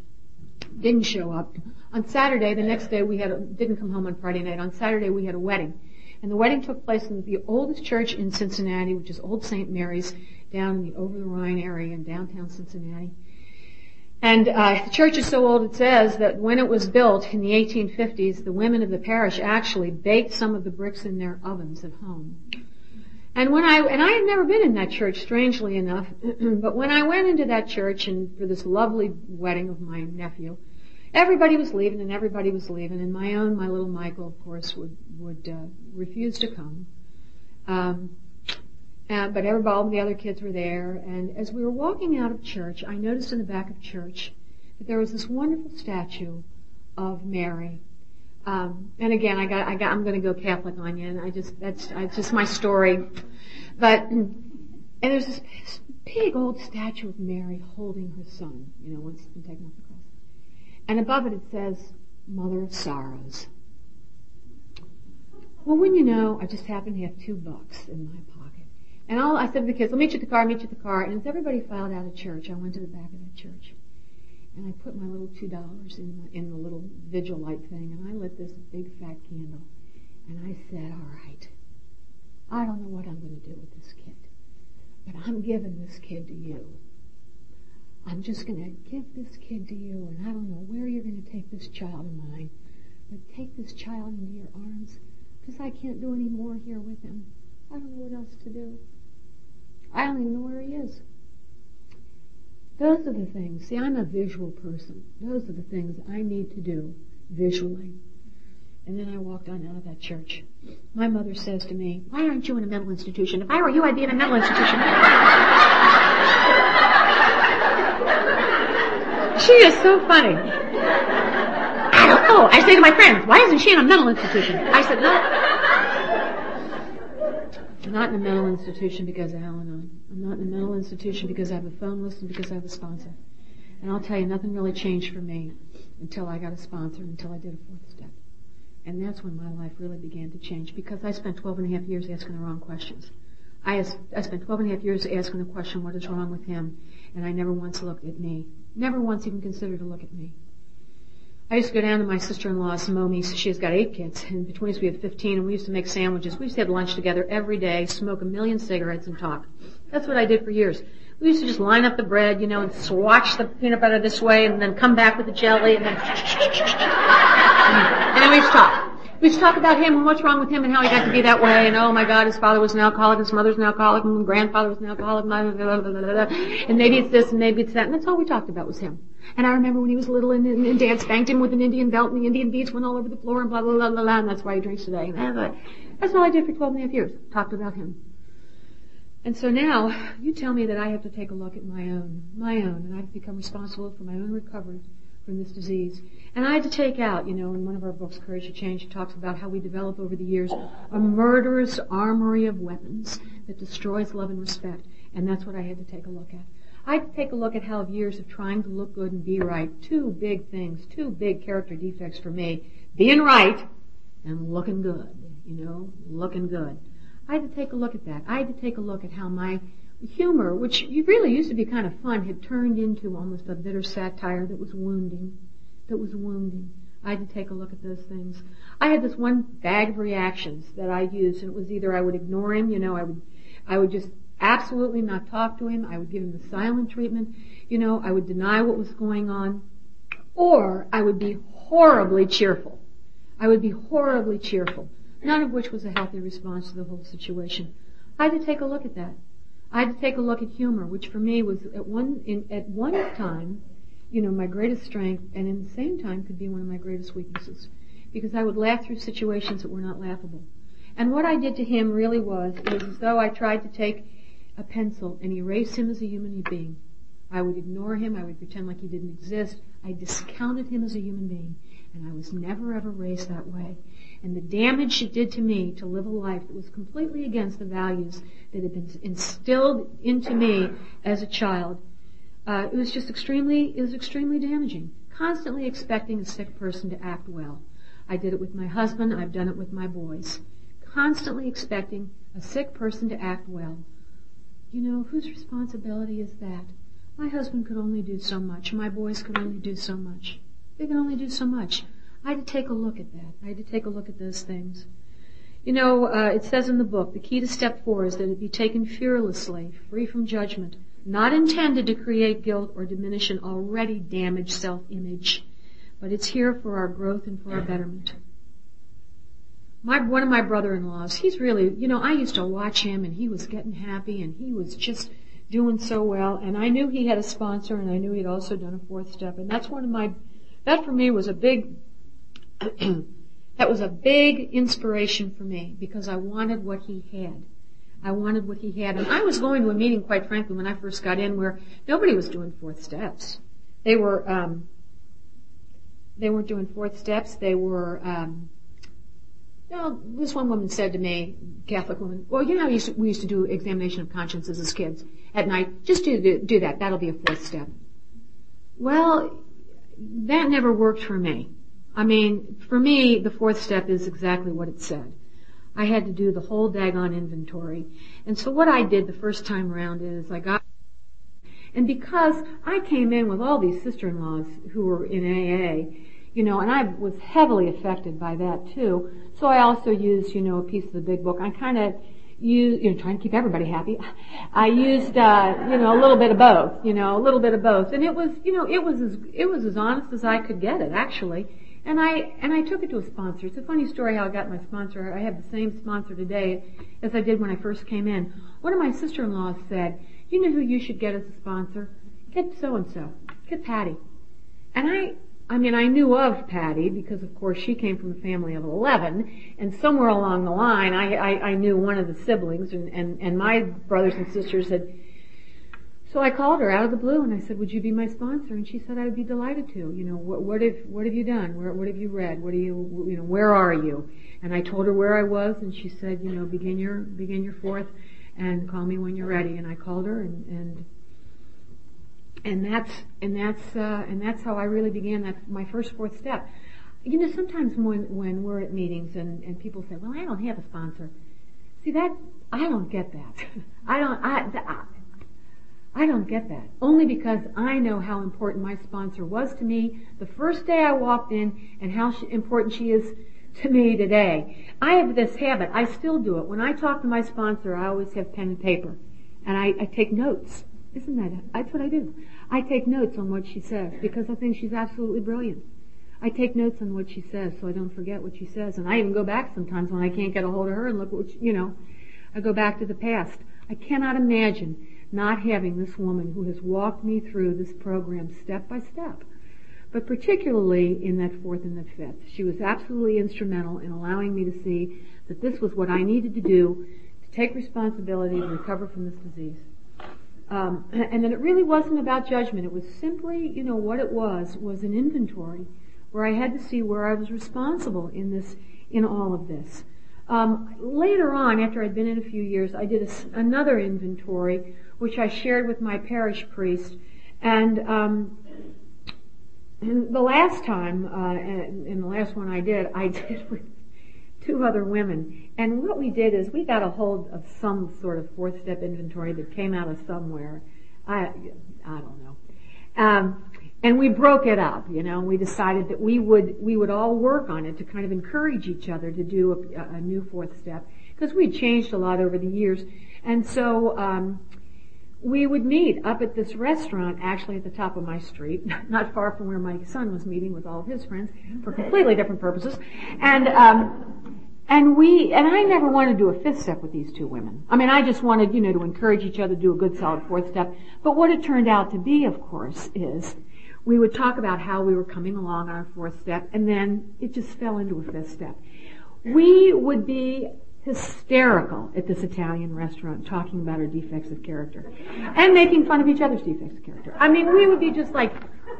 didn't show up. On Saturday, the next day, we had didn't come home on Friday night. On Saturday, we had a wedding, and the wedding took place in the oldest church in Cincinnati, which is Old St. Mary's, down in the Over the Rhine area in downtown Cincinnati. And uh, the church is so old it says that when it was built in the 1850s, the women of the parish actually baked some of the bricks in their ovens at home. And when I, and I had never been in that church, strangely enough, (clears throat) but when I went into that church and for this lovely wedding of my nephew, everybody was leaving and everybody was leaving and my own, my little Michael, of course, would, would, uh, refuse to come. Um, and, but everybody, all the other kids were there and as we were walking out of church, I noticed in the back of church that there was this wonderful statue of Mary um, and again, I got, I got, I'm going to go Catholic on you, and I just, that's just my story. But, and there's this big old statue of Mary holding her son, you know, once it's been taken off the cross. And above it it says, Mother of Sorrows. Well, when you know, I just happen to have two bucks in my pocket. And all, I said to the kids, I'll meet you at the car, meet you at the car. And as everybody filed out of church, I went to the back of that church and I put my little two dollars in in the little vigil light thing, and I lit this big fat candle, and I said, "All right, I don't know what I'm going to do with this kid, but I'm giving this kid to you. I'm just going to give this kid to you, and I don't know where you're going to take this child of mine, but take this child into your arms, because I can't do any more here with him. I don't know what else to do. I don't even know where he is." Those are the things. See, I'm a visual person. Those are the things I need to do visually. And then I walked on out of that church. My mother says to me, why aren't you in a mental institution? If I were you, I'd be in a mental institution. (laughs) she is so funny. I don't know. I say to my friends, why isn't she in a mental institution? I said, no. I'm not in a mental institution because of Al-Anon. I'm not in a mental institution because I have a phone list and because I have a sponsor. And I'll tell you, nothing really changed for me until I got a sponsor, until I did a fourth step. And that's when my life really began to change because I spent 12 and a half years asking the wrong questions. I, I spent 12 and a half years asking the question, what is wrong with him? And I never once looked at me. Never once even considered to look at me. I used to go down to my sister-in-law's, Momi. She's got eight kids, and between us we had 15, and we used to make sandwiches. We used to have lunch together every day, smoke a million cigarettes, and talk. That's what I did for years. We used to just line up the bread, you know, and swatch the peanut butter this way, and then come back with the jelly, and then, (laughs) and then we used to talk. We used to talk about him and what's wrong with him and how he got to be that way, and oh my God, his father was an alcoholic, his mother's an alcoholic, and grandfather was an alcoholic, blah, blah, blah, and maybe it's this and maybe it's that, and that's all we talked about was him. And I remember when he was little and, and, and Dad spanked him with an Indian belt and the Indian beads went all over the floor and blah, blah, blah, blah, blah, and that's why he drinks today. And that's, that's all I did for 12 and a half years. Talked about him. And so now, you tell me that I have to take a look at my own, my own, and I've become responsible for my own recovery from this disease. And I had to take out, you know, in one of our books, Courage to Change, it talks about how we develop over the years a murderous armory of weapons that destroys love and respect. And that's what I had to take a look at. I had to take a look at how years of trying to look good and be right, two big things, two big character defects for me, being right and looking good, you know, looking good. I had to take a look at that. I had to take a look at how my humor, which really used to be kind of fun, had turned into almost a bitter satire that was wounding, that was wounding. I had to take a look at those things. I had this one bag of reactions that I used, and it was either I would ignore him, you know, I would, I would just absolutely not talk to him. I would give him the silent treatment. You know, I would deny what was going on. Or I would be horribly cheerful. I would be horribly cheerful none of which was a healthy response to the whole situation. I had to take a look at that. I had to take a look at humor, which for me was at one at one time, you know, my greatest strength, and in the same time could be one of my greatest weaknesses, because I would laugh through situations that were not laughable. And what I did to him really was it was as though I tried to take a pencil and erase him as a human being. I would ignore him. I would pretend like he didn't exist. I discounted him as a human being, and I was never ever raised that way and the damage it did to me to live a life that was completely against the values that had been instilled into me as a child. Uh, it was just extremely, it was extremely damaging. Constantly expecting a sick person to act well. I did it with my husband. I've done it with my boys. Constantly expecting a sick person to act well. You know, whose responsibility is that? My husband could only do so much. My boys could only do so much. They could only do so much. I had to take a look at that. I had to take a look at those things. You know, uh, it says in the book, the key to step four is that it be taken fearlessly, free from judgment, not intended to create guilt or diminish an already damaged self-image, but it's here for our growth and for our betterment. My, one of my brother-in-laws, he's really, you know, I used to watch him and he was getting happy and he was just doing so well and I knew he had a sponsor and I knew he'd also done a fourth step and that's one of my, that for me was a big that was a big inspiration for me because I wanted what he had. I wanted what he had. And I was going to a meeting, quite frankly, when I first got in where nobody was doing fourth steps. They were, um, they weren't doing fourth steps. They were, um, this one woman said to me, Catholic woman, well, you know, we used to, we used to do examination of consciences as kids at night. Just do, do that. That'll be a fourth step. Well, that never worked for me. I mean, for me, the fourth step is exactly what it said. I had to do the whole daggone inventory. And so what I did the first time around is I got, and because I came in with all these sister-in-laws who were in AA, you know, and I was heavily affected by that too. So I also used, you know, a piece of the big book. I kind of used, you know, trying to keep everybody happy. I used, uh, you know, a little bit of both, you know, a little bit of both. And it was, you know, it was as, it was as honest as I could get it, actually. And I and I took it to a sponsor. It's a funny story how I got my sponsor. I have the same sponsor today as I did when I first came in. One of my sister-in-laws said, "You know who you should get as a sponsor? Get so and so. Get Patty." And I I mean, I knew of Patty because, of course, she came from a family of 11, and somewhere along the line, I, I, I knew one of the siblings, and, and, and my brothers and sisters had so I called her out of the blue and I said, "Would you be my sponsor?" And she said, "I would be delighted to. You know, what, what have what have you done? Where, what have you read? What do you you know where are you?" And I told her where I was, and she said, "You know, begin your begin your fourth, and call me when you're ready." And I called her, and and and that's and that's uh, and that's how I really began that my first fourth step. You know, sometimes when when we're at meetings and and people say, "Well, I don't have a sponsor," See that I don't get that. (laughs) I don't. I, I don't get that. Only because I know how important my sponsor was to me the first day I walked in, and how important she is to me today. I have this habit. I still do it. When I talk to my sponsor, I always have pen and paper, and I, I take notes. Isn't that? That's what I do. I take notes on what she says because I think she's absolutely brilliant. I take notes on what she says so I don't forget what she says, and I even go back sometimes when I can't get a hold of her and look what she, you know. I go back to the past. I cannot imagine not having this woman who has walked me through this program step by step, but particularly in that fourth and the fifth. She was absolutely instrumental in allowing me to see that this was what I needed to do to take responsibility and recover from this disease. Um, (clears throat) and that it really wasn't about judgment. It was simply, you know, what it was was an inventory where I had to see where I was responsible in this, in all of this. Um, later on, after I'd been in a few years, I did a, another inventory, which I shared with my parish priest. And, um, and the last time, uh, and the last one I did, I (laughs) did with two other women. And what we did is we got a hold of some sort of fourth step inventory that came out of somewhere. I, I don't know. Um, and we broke it up, you know, we decided that we would, we would all work on it to kind of encourage each other to do a, a new fourth step, because we'd changed a lot over the years. And so, um, we would meet up at this restaurant, actually at the top of my street, (laughs) not far from where my son was meeting with all of his friends for completely different purposes. And, um, and we, and I never wanted to do a fifth step with these two women. I mean, I just wanted, you know, to encourage each other to do a good solid fourth step. But what it turned out to be, of course, is we would talk about how we were coming along on our fourth step, and then it just fell into a fifth step. We would be hysterical at this Italian restaurant talking about our defects of character and making fun of each other's defects of character. I mean, we would be just like,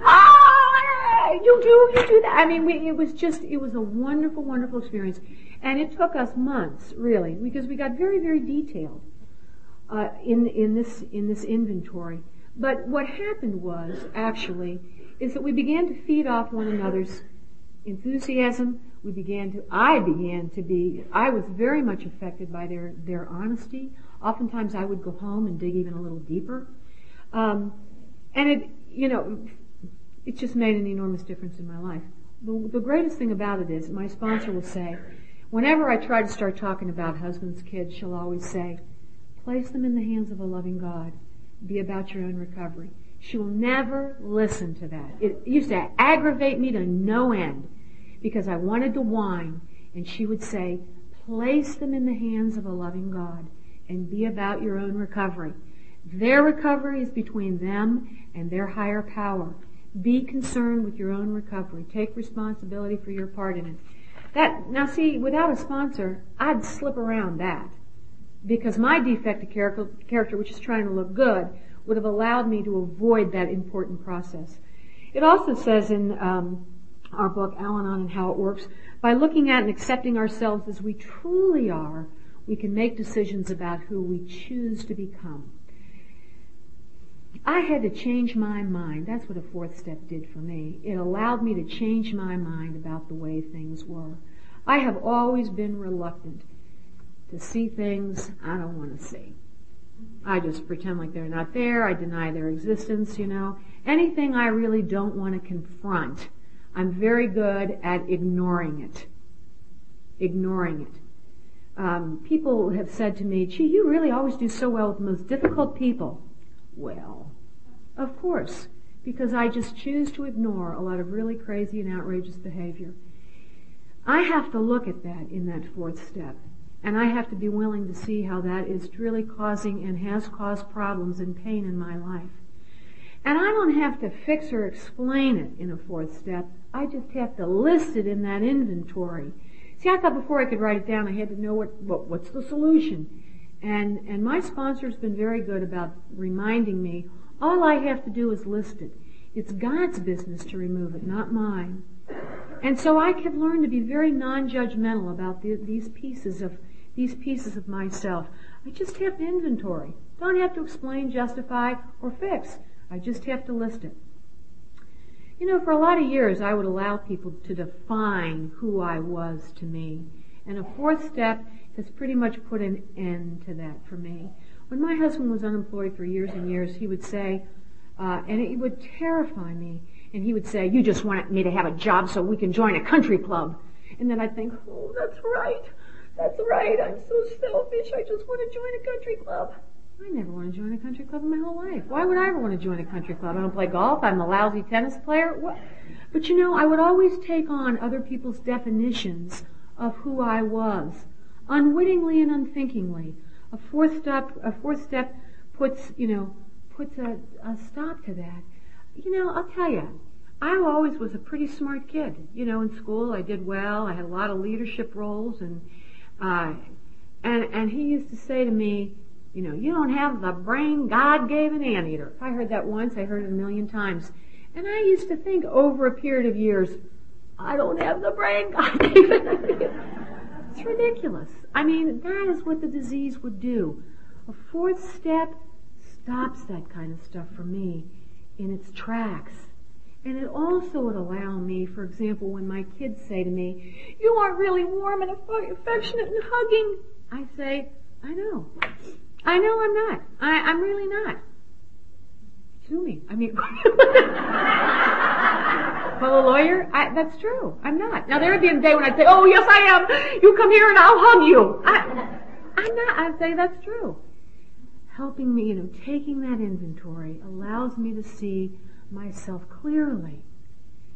ah, you do, you do that. I mean, we, it was just, it was a wonderful, wonderful experience. And it took us months, really, because we got very, very detailed uh, in, in, this, in this inventory. But what happened was, actually, is that we began to feed off one another's enthusiasm. We began to, I began to be, I was very much affected by their, their honesty. Oftentimes I would go home and dig even a little deeper. Um, and it, you know, it just made an enormous difference in my life. The, the greatest thing about it is my sponsor will say, whenever I try to start talking about husbands, kids, she'll always say, place them in the hands of a loving God. Be about your own recovery. She will never listen to that. It used to aggravate me to no end because I wanted to whine and she would say, place them in the hands of a loving God and be about your own recovery. Their recovery is between them and their higher power. Be concerned with your own recovery. Take responsibility for your part in it. That, now see, without a sponsor, I'd slip around that. Because my defective character, which is trying to look good, would have allowed me to avoid that important process. It also says in um, our book, Al-Anon and How It Works, by looking at and accepting ourselves as we truly are, we can make decisions about who we choose to become. I had to change my mind. That's what a fourth step did for me. It allowed me to change my mind about the way things were. I have always been reluctant to see things I don't want to see. I just pretend like they're not there. I deny their existence, you know. Anything I really don't want to confront, I'm very good at ignoring it. Ignoring it. Um, people have said to me, gee, you really always do so well with the most difficult people. Well, of course, because I just choose to ignore a lot of really crazy and outrageous behavior. I have to look at that in that fourth step. And I have to be willing to see how that is really causing and has caused problems and pain in my life. And I don't have to fix or explain it in a fourth step. I just have to list it in that inventory. See, I thought before I could write it down, I had to know what, what what's the solution. And, and my sponsor's been very good about reminding me, all I have to do is list it. It's God's business to remove it, not mine. And so I have learned to be very non-judgmental about the, these pieces of these pieces of myself. I just have to inventory. Don't have to explain, justify, or fix. I just have to list it. You know, for a lot of years, I would allow people to define who I was to me. And a fourth step has pretty much put an end to that for me. When my husband was unemployed for years and years, he would say, uh, and it would terrify me, and he would say, you just want me to have a job so we can join a country club. And then I'd think, oh, that's right. That's right. I'm so selfish. I just want to join a country club. I never want to join a country club in my whole life. Why would I ever want to join a country club? I don't play golf. I'm a lousy tennis player. What? But you know, I would always take on other people's definitions of who I was, unwittingly and unthinkingly. A fourth step, a fourth step puts, you know, puts a, a stop to that. You know, I'll tell you, I always was a pretty smart kid. You know, in school I did well. I had a lot of leadership roles, and uh, and and he used to say to me, you know, you don't have the brain God gave an anteater. If I heard that once, I heard it a million times. And I used to think over a period of years, I don't have the brain (laughs) God gave an anteater. It's ridiculous. I mean, that is what the disease would do. A fourth step stops that kind of stuff for me in its tracks. And it also would allow me, for example, when my kids say to me, you aren't really warm and affectionate and hugging, I say, I know. I know I'm not. I, I'm really not. Sue me. I mean, (laughs) well, a lawyer, I, that's true. I'm not. Now there would be a day when I'd say, oh yes I am. You come here and I'll hug you. I, I'm not. I'd say that's true. Helping me, you know, taking that inventory allows me to see myself clearly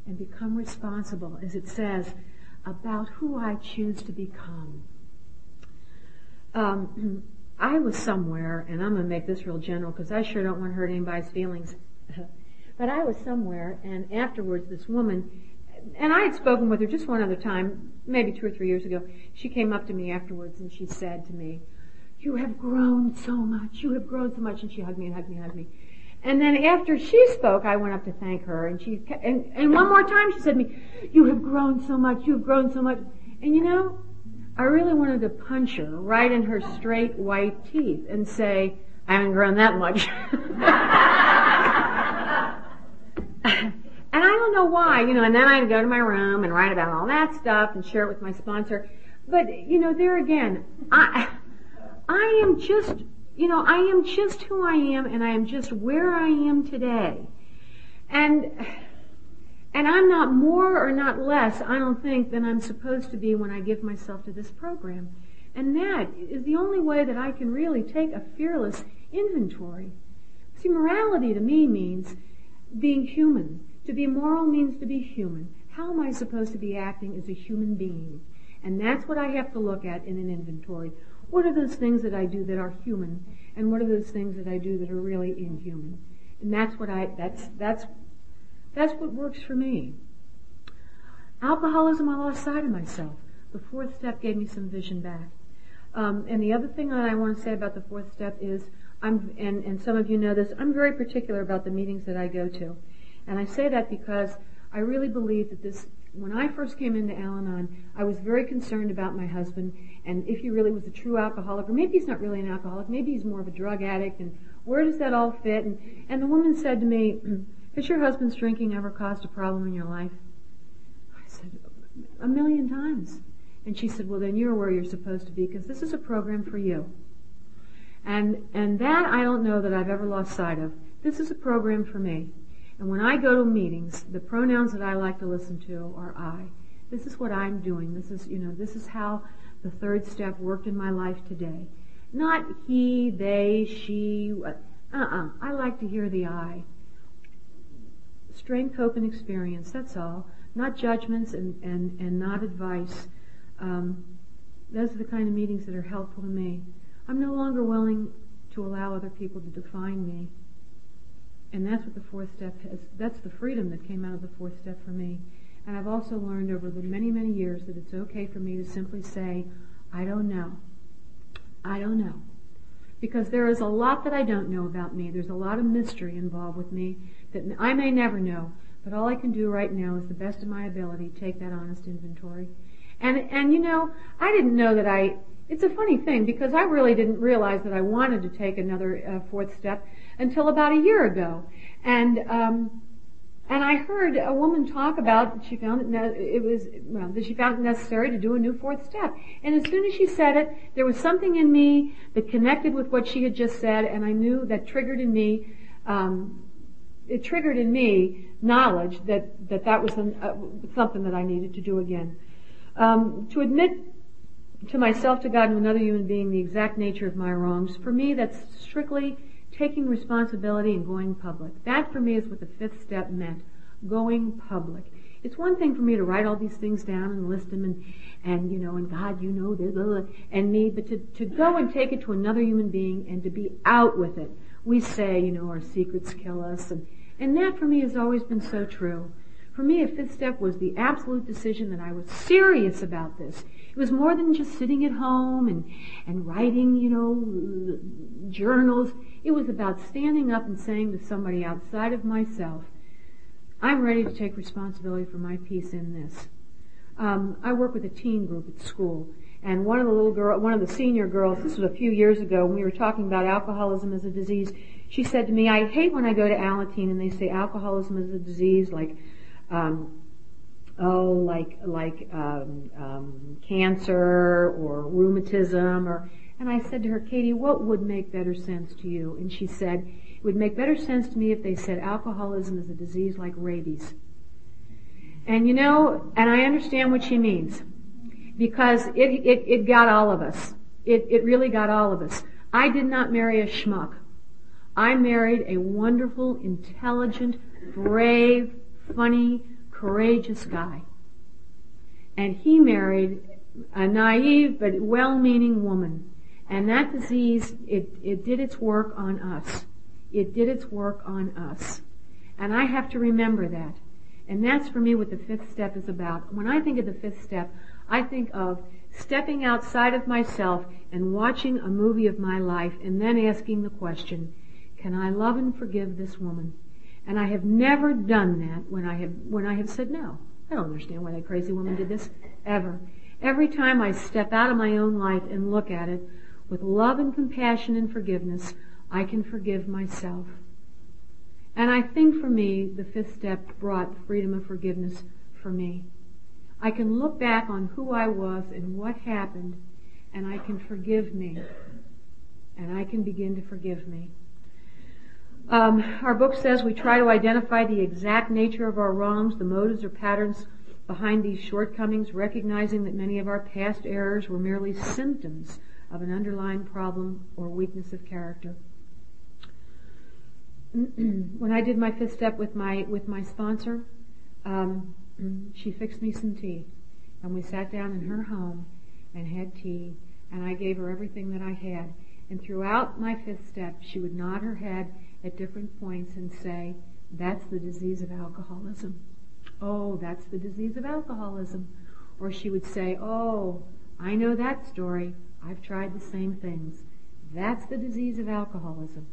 and become responsible, as it says, about who I choose to become. Um, (clears throat) I was somewhere, and I'm going to make this real general because I sure don't want to hurt anybody's feelings. (laughs) but I was somewhere, and afterwards, this woman, and I had spoken with her just one other time, maybe two or three years ago. She came up to me afterwards and she said to me, "You have grown so much. You have grown so much." And she hugged me and hugged me and hugged me. And then after she spoke, I went up to thank her, and she and, and one more time she said to me, "You have grown so much. You have grown so much." And you know, I really wanted to punch her right in her straight white teeth and say, "I haven't grown that much." (laughs) and I don't know why, you know. And then I'd go to my room and write about all that stuff and share it with my sponsor. But you know, there again, I I am just you know, I am just who I am and I am just where I am today. And, and I'm not more or not less, I don't think, than I'm supposed to be when I give myself to this program. And that is the only way that I can really take a fearless inventory. See, morality to me means being human. To be moral means to be human. How am I supposed to be acting as a human being? And that's what I have to look at in an inventory. What are those things that I do that are human? And what are those things that I do that are really inhuman? And that's what I, that's, that's, that's what works for me. Alcoholism, I lost sight of myself. The fourth step gave me some vision back. Um, and the other thing that I want to say about the fourth step is, I'm, and, and some of you know this, I'm very particular about the meetings that I go to. And I say that because I really believe that this when I first came into Al-Anon, I was very concerned about my husband and if he really was a true alcoholic, or maybe he's not really an alcoholic, maybe he's more of a drug addict, and where does that all fit? And, and the woman said to me, has your husband's drinking ever caused a problem in your life? I said, a million times. And she said, well then you're where you're supposed to be, because this is a program for you. And, and that I don't know that I've ever lost sight of. This is a program for me. And when I go to meetings, the pronouns that I like to listen to are I. This is what I'm doing. This is, you know, this is how the third step worked in my life today. Not he, they, she. Uh-uh. I like to hear the I. Strength, hope, and experience. That's all. Not judgments and, and, and not advice. Um, those are the kind of meetings that are helpful to me. I'm no longer willing to allow other people to define me. And that's what the fourth step has. That's the freedom that came out of the fourth step for me. And I've also learned over the many, many years that it's okay for me to simply say, I don't know. I don't know. Because there is a lot that I don't know about me. There's a lot of mystery involved with me that I may never know. But all I can do right now is the best of my ability take that honest inventory. And, and you know, I didn't know that I, it's a funny thing because I really didn't realize that I wanted to take another uh, fourth step until about a year ago. And, um, And I heard a woman talk about she found it, ne- it was well that she found it necessary to do a new fourth step. And as soon as she said it, there was something in me that connected with what she had just said, and I knew that triggered in me. Um, it triggered in me knowledge that that was uh, something that I needed to do again. Um, to admit to myself, to God, and another human being the exact nature of my wrongs, for me, that's strictly taking responsibility and going public. That for me is what the fifth step meant. Going public. It's one thing for me to write all these things down and list them and, you know, and God, you know and me, but to go and take it to another human being and to be out with it. We say, you know, our secrets kill us and, and that for me has always been so true. For me, a fifth step was the absolute decision that I was serious about this. It was more than just sitting at home and, and writing, you know, journals. It was about standing up and saying to somebody outside of myself, I'm ready to take responsibility for my piece in this. Um, I work with a teen group at school, and one of the little girl, one of the senior girls, this was a few years ago when we were talking about alcoholism as a disease. She said to me, "I hate when I go to Alateen and they say alcoholism is a disease, like, um, oh, like like um, um, cancer or rheumatism or." And I said to her, Katie, what would make better sense to you? And she said, it would make better sense to me if they said alcoholism is a disease like rabies. And you know, and I understand what she means. Because it, got all of us. It, it really got all of us. I did not marry a schmuck. I married a wonderful, intelligent, brave, funny, courageous guy. And he married a naive but well-meaning woman. And that disease, it, it did its work on us. It did its work on us. And I have to remember that. And that's for me what the fifth step is about. When I think of the fifth step, I think of stepping outside of myself and watching a movie of my life and then asking the question, can I love and forgive this woman? And I have never done that when I have, when I have said no. I don't understand why that crazy woman did this. Ever. Every time I step out of my own life and look at it with love and compassion and forgiveness, I can forgive myself. And I think for me, the fifth step brought freedom of forgiveness for me. I can look back on who I was and what happened, and I can forgive me. And I can begin to forgive me. Um, our book says we try to identify the exact nature of our wrongs, the motives or patterns behind these shortcomings, recognizing that many of our past errors were merely symptoms of an underlying problem or weakness of character. (clears throat) when I did my fifth step with my with my sponsor, um, she fixed me some tea, and we sat down in her home and had tea, and I gave her everything that I had. And throughout my fifth step, she would nod her head at different points and say, "That's the disease of alcoholism." Oh, that's the disease of alcoholism. Or she would say, "Oh, I know that story. I've tried the same things. That's the disease of alcoholism."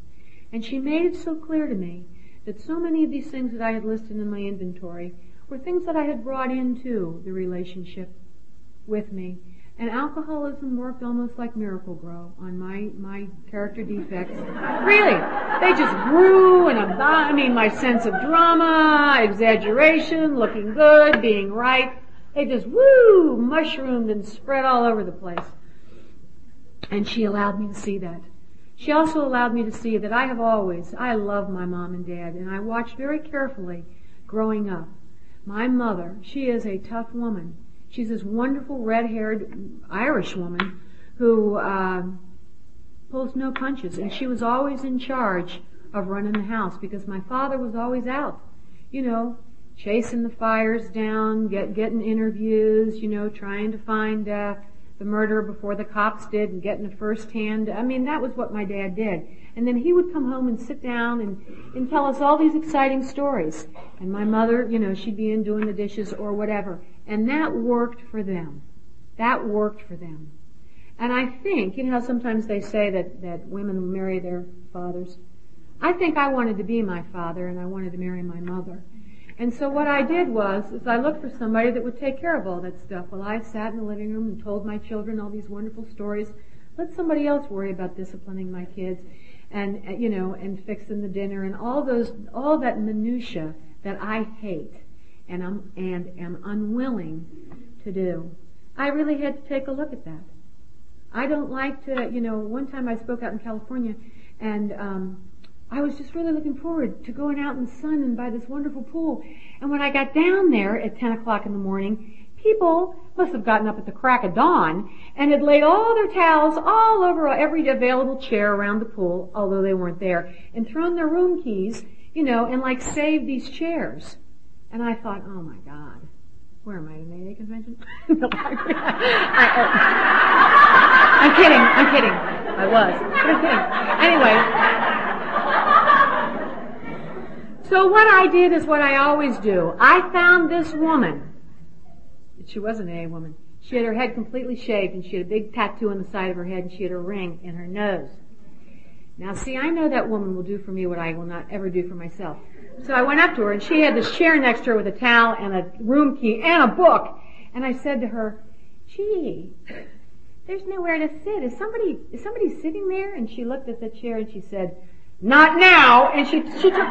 And she made it so clear to me that so many of these things that I had listed in my inventory were things that I had brought into the relationship with me. And alcoholism worked almost like Miracle-Gro on my, my character defects. (laughs) really. They just grew and I mean my sense of drama, exaggeration, looking good, being right. They just woo, mushroomed and spread all over the place. And she allowed me to see that. She also allowed me to see that I have always, I love my mom and dad, and I watched very carefully growing up. My mother, she is a tough woman. She's this wonderful red-haired Irish woman who uh, pulls no punches, and she was always in charge of running the house because my father was always out, you know, chasing the fires down, get, getting interviews, you know, trying to find uh, the murder before the cops did and getting a first hand. I mean, that was what my dad did. And then he would come home and sit down and, and tell us all these exciting stories. And my mother, you know, she'd be in doing the dishes or whatever. And that worked for them. That worked for them. And I think, you know sometimes they say that, that women marry their fathers? I think I wanted to be my father and I wanted to marry my mother. And so what I did was, is I looked for somebody that would take care of all that stuff. While I sat in the living room and told my children all these wonderful stories. Let somebody else worry about disciplining my kids and, uh, you know, and fixing the dinner and all those, all that minutia that I hate and am, and am unwilling to do. I really had to take a look at that. I don't like to, you know, one time I spoke out in California and um, I was just really looking forward to going out in the sun and by this wonderful pool. And when I got down there at 10 o'clock in the morning, people must have gotten up at the crack of dawn and had laid all their towels all over every available chair around the pool, although they weren't there, and thrown their room keys, you know, and like saved these chairs. And I thought, oh my God, where am I at a Mayday convention? (laughs) I, oh. am kidding, I'm kidding. I was, But I'm kidding. Anyway, so what I did is what I always do. I found this woman. She wasn't a woman. She had her head completely shaved and she had a big tattoo on the side of her head and she had a ring in her nose. Now see, I know that woman will do for me what I will not ever do for myself. So I went up to her and she had this chair next to her with a towel and a room key and a book. And I said to her, gee, there's nowhere to sit. Is somebody, is somebody sitting there? And she looked at the chair and she said, not now. And she, she took.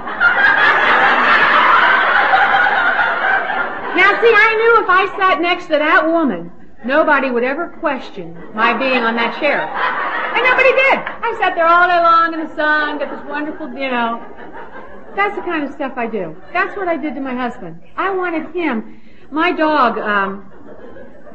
now see, I knew if I sat next to that woman, nobody would ever question my being on that chair. And nobody did. I sat there all day long in the sun, got this wonderful, you know. That's the kind of stuff I do. That's what I did to my husband. I wanted him. My dog, um,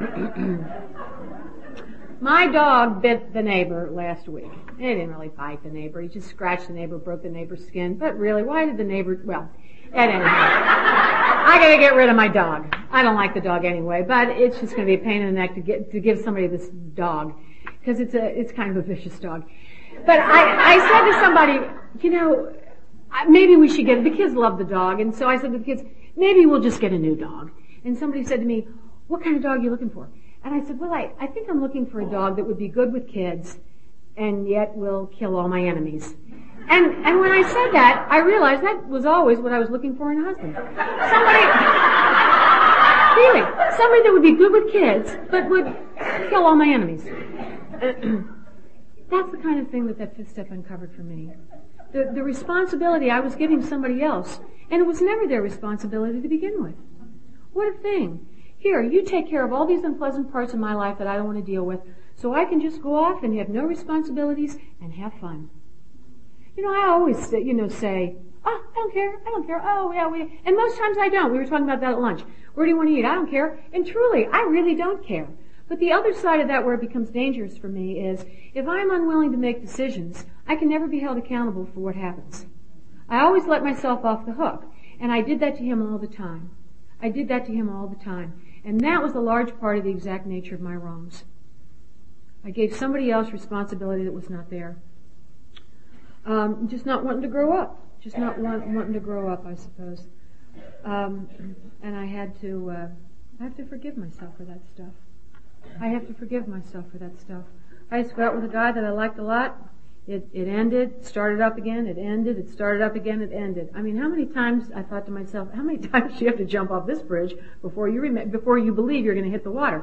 (clears throat) my dog bit the neighbor last week. He didn't really bite the neighbor. He just scratched the neighbor, broke the neighbor's skin. But really, why did the neighbor, well, at any rate, I gotta get rid of my dog. I don't like the dog anyway, but it's just gonna be a pain in the neck to get, to give somebody this dog. Cause it's a, it's kind of a vicious dog. But I, I said to somebody, you know, maybe we should get, the kids love the dog, and so I said to the kids, maybe we'll just get a new dog. And somebody said to me, what kind of dog are you looking for? And I said, well, I, I think I'm looking for a dog that would be good with kids and yet will kill all my enemies. And, and when I said that, I realized that was always what I was looking for in a husband. Somebody, really, somebody that would be good with kids, but would kill all my enemies. (clears throat) That's the kind of thing that that fifth step uncovered for me. The, the responsibility I was giving somebody else, and it was never their responsibility to begin with. What a thing. Here, you take care of all these unpleasant parts of my life that I don't want to deal with. So I can just go off and have no responsibilities and have fun. You know, I always, say, you know, say, oh, I don't care, I don't care, oh, yeah, we, and most times I don't. We were talking about that at lunch. Where do you want to eat? I don't care. And truly, I really don't care. But the other side of that where it becomes dangerous for me is, if I'm unwilling to make decisions, I can never be held accountable for what happens. I always let myself off the hook. And I did that to him all the time. I did that to him all the time. And that was a large part of the exact nature of my wrongs. I gave somebody else responsibility that was not there. Um, just not wanting to grow up. Just not want, wanting to grow up, I suppose. Um, and I had to, uh, I have to forgive myself for that stuff. I have to forgive myself for that stuff. I used to go out with a guy that I liked a lot. It, it ended, started up again, it ended, it started up again, it ended. I mean, how many times I thought to myself, how many (laughs) times do you have to jump off this bridge before you rem- before you believe you're going to hit the water?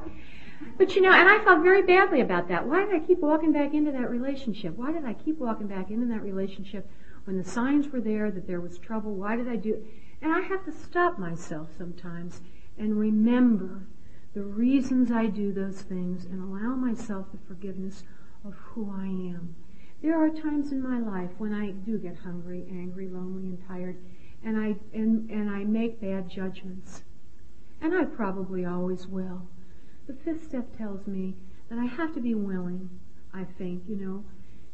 But you know, and I felt very badly about that. Why did I keep walking back into that relationship? Why did I keep walking back into that relationship when the signs were there that there was trouble? Why did I do it? And I have to stop myself sometimes and remember the reasons I do those things and allow myself the forgiveness of who I am. There are times in my life when I do get hungry, angry, lonely, and tired, and I and, and I make bad judgments. And I probably always will. The fifth step tells me that I have to be willing, I think, you know,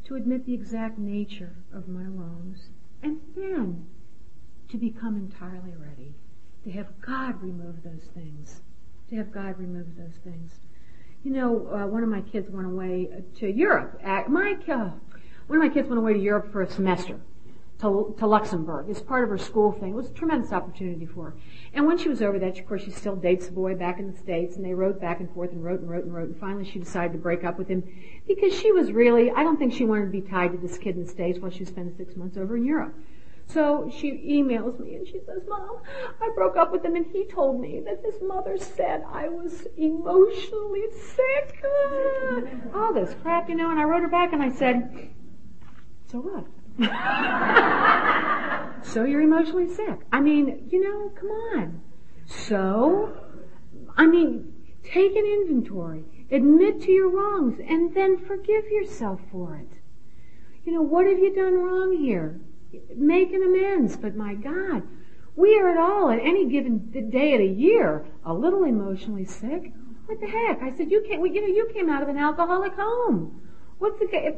to admit the exact nature of my wrongs, and then to become entirely ready, to have God remove those things, to have God remove those things. You know, uh, one of my kids went away to Europe. At My uh, one of my kids went away to Europe for a semester to, to Luxembourg as part of her school thing. It was a tremendous opportunity for her. And when she was over that, of course, she still dates the boy back in the States, and they wrote back and forth and wrote and wrote and wrote, and finally she decided to break up with him because she was really, I don't think she wanted to be tied to this kid in the States while she was spending six months over in Europe. So she emails me and she says, Mom, I broke up with him and he told me that his mother said I was emotionally sick. (laughs) all this crap, you know, and I wrote her back and I said, so what? (laughs) so you're emotionally sick. I mean, you know, come on. So, I mean, take an inventory, admit to your wrongs, and then forgive yourself for it. You know, what have you done wrong here? Make an amends, but my God, we are at all at any given day of the year a little emotionally sick. What the heck? I said, you can't, you know, you came out of an alcoholic home. What's the,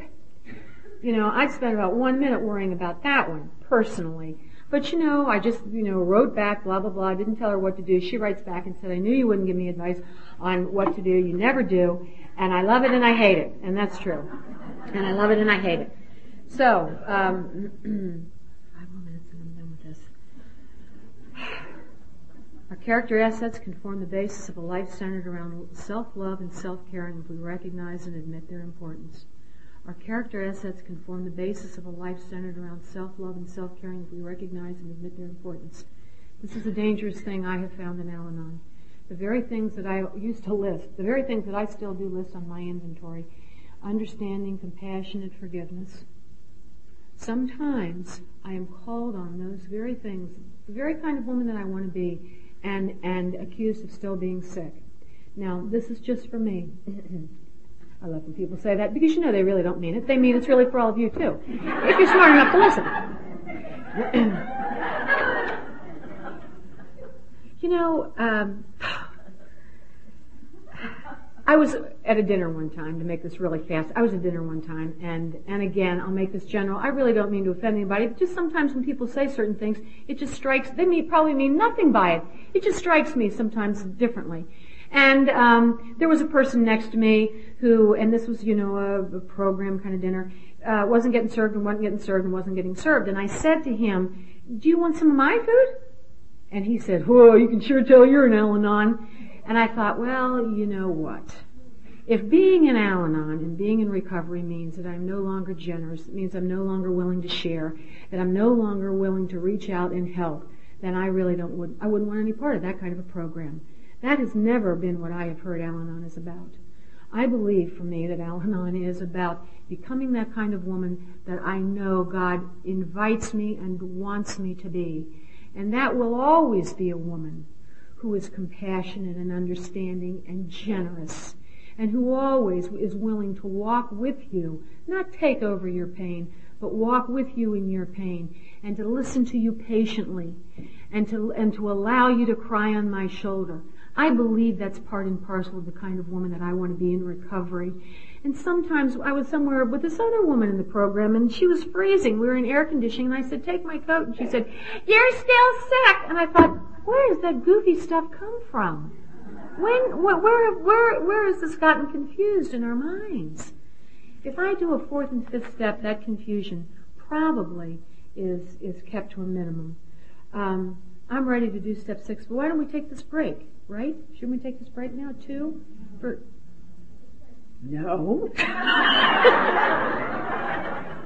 you know, I spent about one minute worrying about that one, personally. But you know, I just, you know, wrote back, blah, blah, blah, didn't tell her what to do. She writes back and said, I knew you wouldn't give me advice on what to do. You never do. And I love it and I hate it. And that's true. And I love it and I hate it. So, um, five more minutes and I'm done with this. Our character assets can form the basis of a life centered around self-love and self-caring if we recognize and admit their importance. Our character assets can form the basis of a life centered around self-love and self-caring if we recognize and admit their importance. This is a dangerous thing I have found in Al-Anon. The very things that I used to list, the very things that I still do list on my inventory, understanding, compassion, and forgiveness. Sometimes I am called on those very things, the very kind of woman that I want to be, and, and accused of still being sick. Now, this is just for me. (clears throat) I love when people say that because you know they really don't mean it. They mean it's really for all of you too. If you're smart enough to listen. (clears throat) you know, um, I was at a dinner one time to make this really fast. I was at dinner one time, and and again, I'll make this general. I really don't mean to offend anybody, but just sometimes when people say certain things, it just strikes. They may probably mean nothing by it. It just strikes me sometimes differently. And um, there was a person next to me who, and this was, you know, a, a program kind of dinner, uh, wasn't getting served and wasn't getting served and wasn't getting served. And I said to him, "Do you want some of my food?" And he said, "Whoa, you can sure tell you're an Al-Anon." And I thought, well, you know what? If being an Al-Anon and being in recovery means that I'm no longer generous, it means I'm no longer willing to share, that I'm no longer willing to reach out and help, then I really don't would I wouldn't want any part of that kind of a program. That has never been what I have heard Al-Anon is about. I believe for me that Al-Anon is about becoming that kind of woman that I know God invites me and wants me to be. And that will always be a woman who is compassionate and understanding and generous and who always is willing to walk with you, not take over your pain, but walk with you in your pain and to listen to you patiently and to, and to allow you to cry on my shoulder. I believe that's part and parcel of the kind of woman that I want to be in recovery. And sometimes I was somewhere with this other woman in the program and she was freezing. We were in air conditioning and I said, take my coat. And she said, you're still sick. And I thought, where does that goofy stuff come from? When, where, where, where has this gotten confused in our minds? If I do a fourth and fifth step, that confusion probably is, is kept to a minimum. Um, I'm ready to do step six, but why don't we take this break? Right? Shouldn't we take this break now too? For no. (laughs)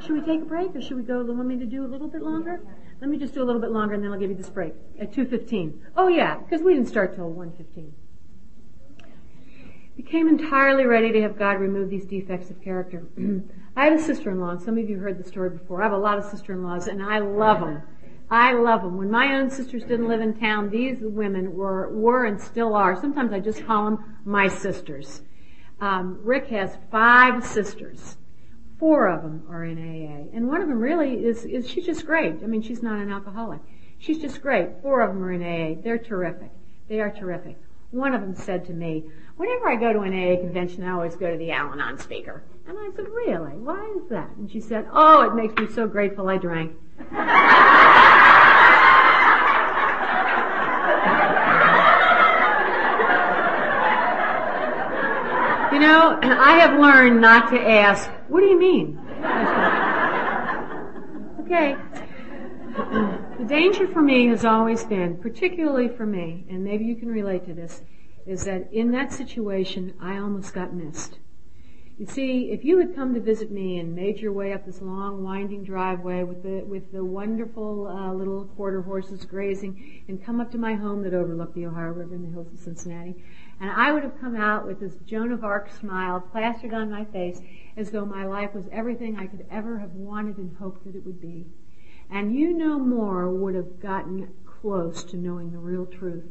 should we take a break, or should we go? Want me to do a little bit longer? Let me just do a little bit longer, and then I'll give you this break at two fifteen. Oh yeah, because we didn't start till one fifteen. Became entirely ready to have God remove these defects of character. (clears throat) I had a sister-in-law, and some of you heard the story before. I have a lot of sister-in-laws, and I love them. I love them. When my own sisters didn't live in town, these women were, were and still are. Sometimes I just call them my sisters. Um, Rick has five sisters. Four of them are in AA. And one of them really is, is, she's just great. I mean, she's not an alcoholic. She's just great. Four of them are in AA. They're terrific. They are terrific. One of them said to me, whenever I go to an AA convention, I always go to the Al-Anon speaker. And I said, really? Why is that? And she said, oh, it makes me so grateful I drank. (laughs) know, I have learned not to ask, what do you mean? okay. The danger for me has always been, particularly for me, and maybe you can relate to this, is that in that situation, I almost got missed. You see, if you had come to visit me and made your way up this long, winding driveway with the with the wonderful uh, little quarter horses grazing, and come up to my home that overlooked the Ohio River and the hills of Cincinnati, And I would have come out with this Joan of Arc smile plastered on my face as though my life was everything I could ever have wanted and hoped that it would be. And you no more would have gotten close to knowing the real truth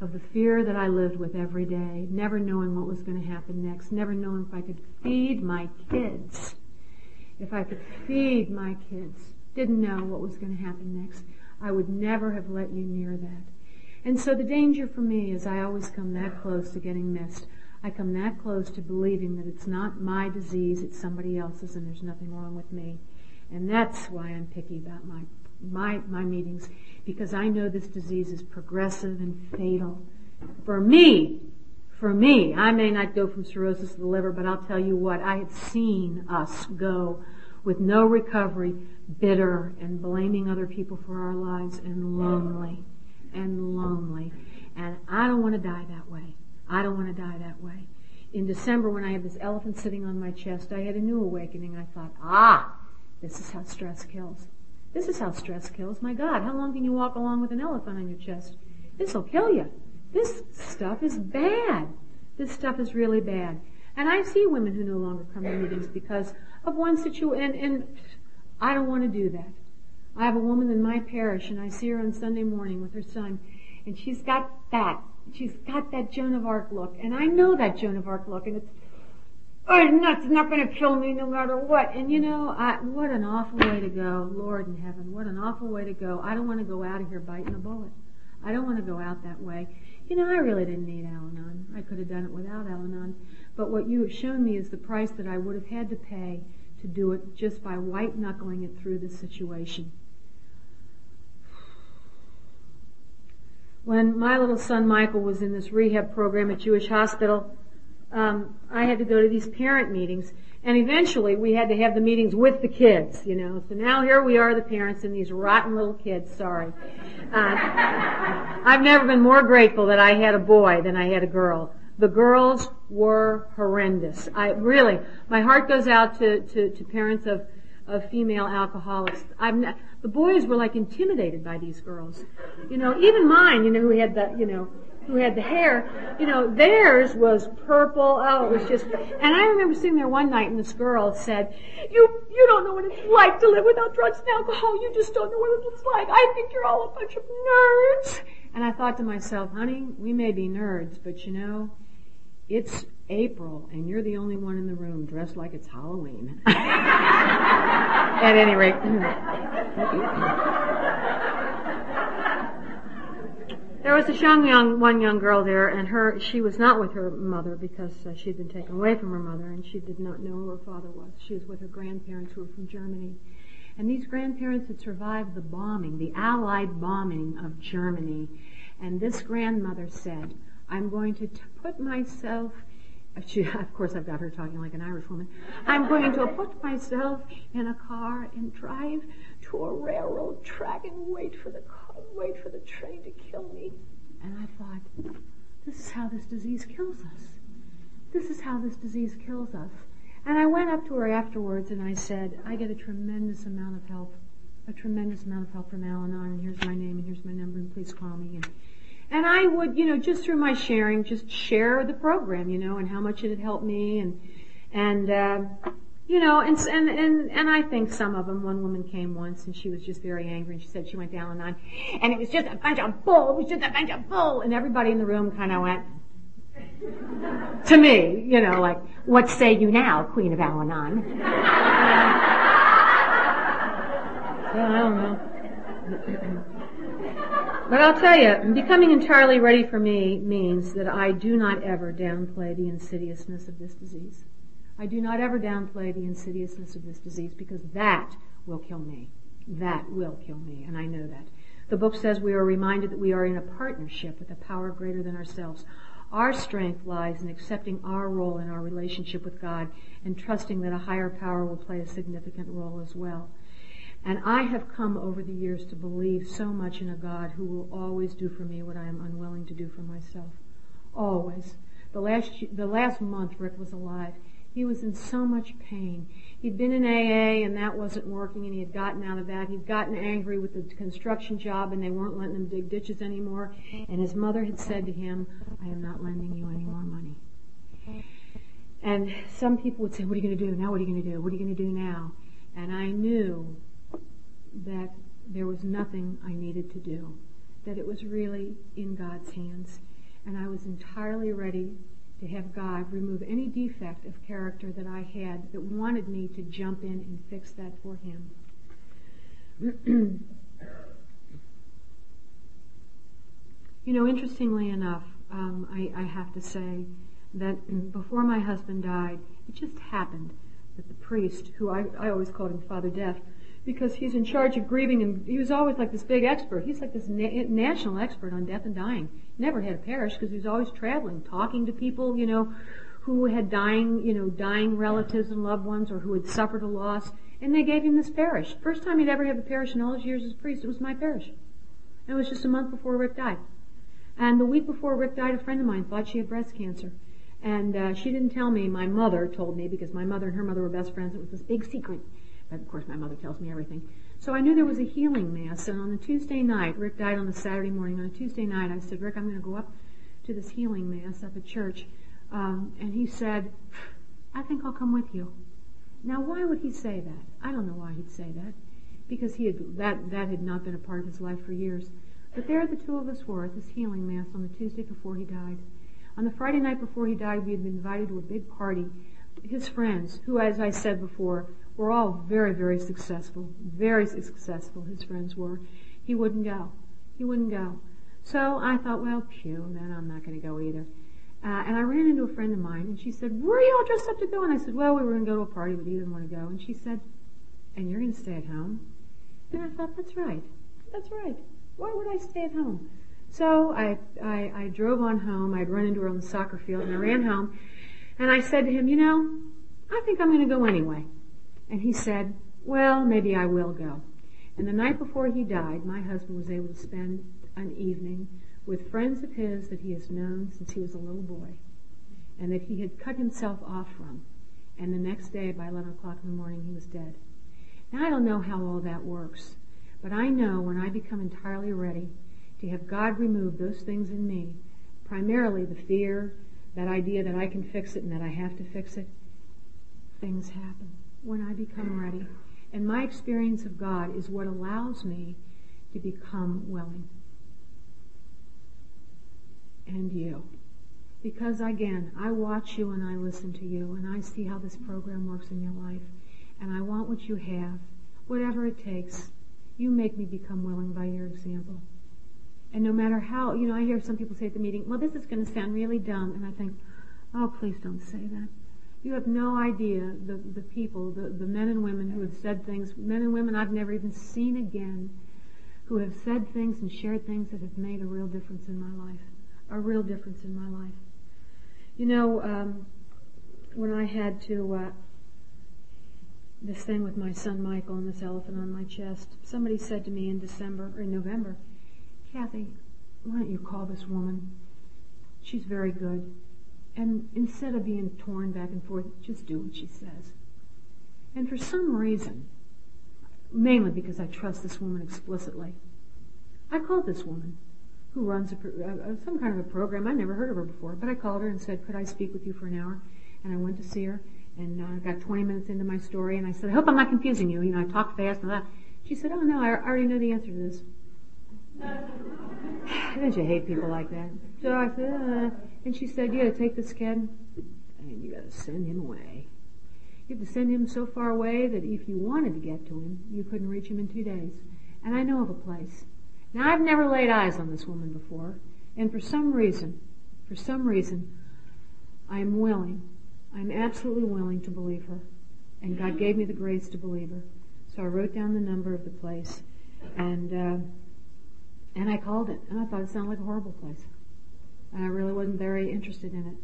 of the fear that I lived with every day, never knowing what was going to happen next, never knowing if I could feed my kids. If I could feed my kids, didn't know what was going to happen next, I would never have let you near that. And so the danger for me is I always come that close to getting missed. I come that close to believing that it's not my disease, it's somebody else's and there's nothing wrong with me. And that's why I'm picky about my, my, my meetings, because I know this disease is progressive and fatal. For me, for me, I may not go from cirrhosis of the liver, but I'll tell you what, I have seen us go with no recovery, bitter and blaming other people for our lives and lonely and lonely. And I don't want to die that way. I don't want to die that way. In December, when I had this elephant sitting on my chest, I had a new awakening. I thought, ah, this is how stress kills. This is how stress kills. My God, how long can you walk along with an elephant on your chest? This'll kill you. This stuff is bad. This stuff is really bad. And I see women who no longer come to meetings because of one situation, and, and I don't want to do that. I have a woman in my parish and I see her on Sunday morning with her son and she's got that. She's got that Joan of Arc look and I know that Joan of Arc look and it's, oh, it's not going to kill me no matter what. And you know, I, what an awful way to go. Lord in heaven, what an awful way to go. I don't want to go out of here biting a bullet. I don't want to go out that way. You know, I really didn't need Al-Anon. I could have done it without Al-Anon. But what you have shown me is the price that I would have had to pay to do it just by white knuckling it through the situation. When my little son Michael was in this rehab program at Jewish Hospital, um, I had to go to these parent meetings, and eventually we had to have the meetings with the kids, you know. So now here we are, the parents, and these rotten little kids. Sorry, uh, I've never been more grateful that I had a boy than I had a girl. The girls were horrendous. I really, my heart goes out to, to, to parents of, of female alcoholics. The boys were like intimidated by these girls. You know, even mine, you know, who had the, you know, who had the hair, you know, theirs was purple. Oh, it was just, and I remember sitting there one night and this girl said, you, you don't know what it's like to live without drugs and alcohol. You just don't know what it's like. I think you're all a bunch of nerds. And I thought to myself, honey, we may be nerds, but you know, it's April and you're the only one in the room dressed like it's Halloween. (laughs) At any rate. there was a young, young, one young girl there and her, she was not with her mother because uh, she'd been taken away from her mother and she did not know who her father was. She was with her grandparents who were from Germany. And these grandparents had survived the bombing, the Allied bombing of Germany. And this grandmother said, I'm going to t- put myself she, of course, I've got her talking like an Irish woman. I'm going to put myself in a car and drive to a railroad track and wait for the car, wait for the train to kill me. And I thought, this is how this disease kills us. This is how this disease kills us. And I went up to her afterwards and I said, I get a tremendous amount of help, a tremendous amount of help from Al-Anon, and here's my name and here's my number and please call me. And I would, you know, just through my sharing, just share the program, you know, and how much it had helped me and, and, uh, you know, and, and, and, and I think some of them, one woman came once and she was just very angry and she said she went down and on and it was just a bunch of bull, it was just a bunch of bull and everybody in the room kind of went, (laughs) to me, you know, like, what say you now, Queen of Al-Anon? (laughs) I don't know. But I'll tell you, becoming entirely ready for me means that I do not ever downplay the insidiousness of this disease. I do not ever downplay the insidiousness of this disease because that will kill me. That will kill me, and I know that. The book says we are reminded that we are in a partnership with a power greater than ourselves. Our strength lies in accepting our role in our relationship with God and trusting that a higher power will play a significant role as well. And I have come over the years to believe so much in a God who will always do for me what I am unwilling to do for myself. Always. The last, the last month Rick was alive, He was in so much pain. He'd been in AA and that wasn't working and he had gotten out of that. He'd gotten angry with the construction job and they weren't letting him dig ditches anymore. And his mother had said to him, I am not lending you any more money. And some people would say, what are you going to do? Now what are you going to do? What are you going to do now? And I knew that there was nothing I needed to do. That it was really in God's hands. And I was entirely ready to have God remove any defect of character that I had that wanted me to jump in and fix that for Him. (clears throat) you know, interestingly enough, um, I, I have to say that before my husband died, it just happened that the priest, who I, I always called him Father Death, because he's in charge of grieving and he was always like this big expert. He's like this na- national expert on death and dying. Never had a parish because he was always traveling, talking to people, you know, who had dying, you know, dying relatives and loved ones or who had suffered a loss. And they gave him this parish. First time he'd ever had a parish in all his years as priest, it was my parish. And it was just a month before Rick died. And the week before Rick died, a friend of mine thought she had breast cancer. And uh, she didn't tell me. My mother told me because my mother and her mother were best friends. It was this big secret. Of course, my mother tells me everything. So I knew there was a healing mass. And on the Tuesday night, Rick died on the Saturday morning. On a Tuesday night, I said, Rick, I'm going to go up to this healing mass up at church. Um, and he said, I think I'll come with you. Now, why would he say that? I don't know why he'd say that, because he had that that had not been a part of his life for years. But there, the two of us were at this healing mass on the Tuesday before he died. On the Friday night before he died, we had been invited to a big party. His friends, who, as I said before, were all very, very successful, very successful. His friends were. He wouldn't go. He wouldn't go. So I thought, well, phew, then I'm not going to go either. Uh, and I ran into a friend of mine, and she said, "Were you all dressed up to go?" And I said, "Well, we were going to go to a party, but he didn't want to go." And she said, "And you're going to stay at home?" And I thought, "That's right. That's right. Why would I stay at home?" So I, I, I drove on home. I'd run into her on the soccer field, and I ran home, and I said to him, "You know, I think I'm going to go anyway." And he said, "Well, maybe I will go." And the night before he died, my husband was able to spend an evening with friends of his that he has known since he was a little boy and that he had cut himself off from. And the next day, by 11 o'clock in the morning, he was dead. Now, I don't know how all that works, but I know when I become entirely ready to have God remove those things in me, primarily the fear, that idea that I can fix it and that I have to fix it, things happen when I become ready. And my experience of God is what allows me to become willing and you. Because again, I watch you and I listen to you and I see how this program works in your life. And I want what you have, whatever it takes. You make me become willing by your example. And no matter how, you know, I hear some people say at the meeting, well, this is going to sound really dumb. And I think, oh, please don't say that. You have no idea the, people, the, the men and women who have said things, men and women I've never even seen again, who have said things and shared things that have made a real difference in my life a real difference in my life. You know, um, when I had to uh, this thing with my son Michael and this elephant on my chest, somebody said to me in December or in November, Kathy, why don't you call this woman? She's very good. And instead of being torn back and forth, just do what she says. And for some reason, mainly because I trust this woman explicitly, I called this woman who runs a, uh, some kind of a program. I never heard of her before, but I called her and said, "Could I speak with you for an hour?" And I went to see her, and I uh, got 20 minutes into my story, and I said, "I hope I'm not confusing you." You know, I talked fast and that. She said, "Oh no, I already know the answer to this." (sighs) Don't you hate people like that? So I said, uh, and she said, "You got to take this kid, and you got to send him away. You have to send him so far away that if you wanted to get to him, you couldn't reach him in two days. And I know of a place." Now I've never laid eyes on this woman before, and for some reason, for some reason, I'm willing, I'm absolutely willing to believe her. And God gave me the grace to believe her. So I wrote down the number of the place, and uh, and I called it, and I thought it sounded like a horrible place, and I really wasn't very interested in it.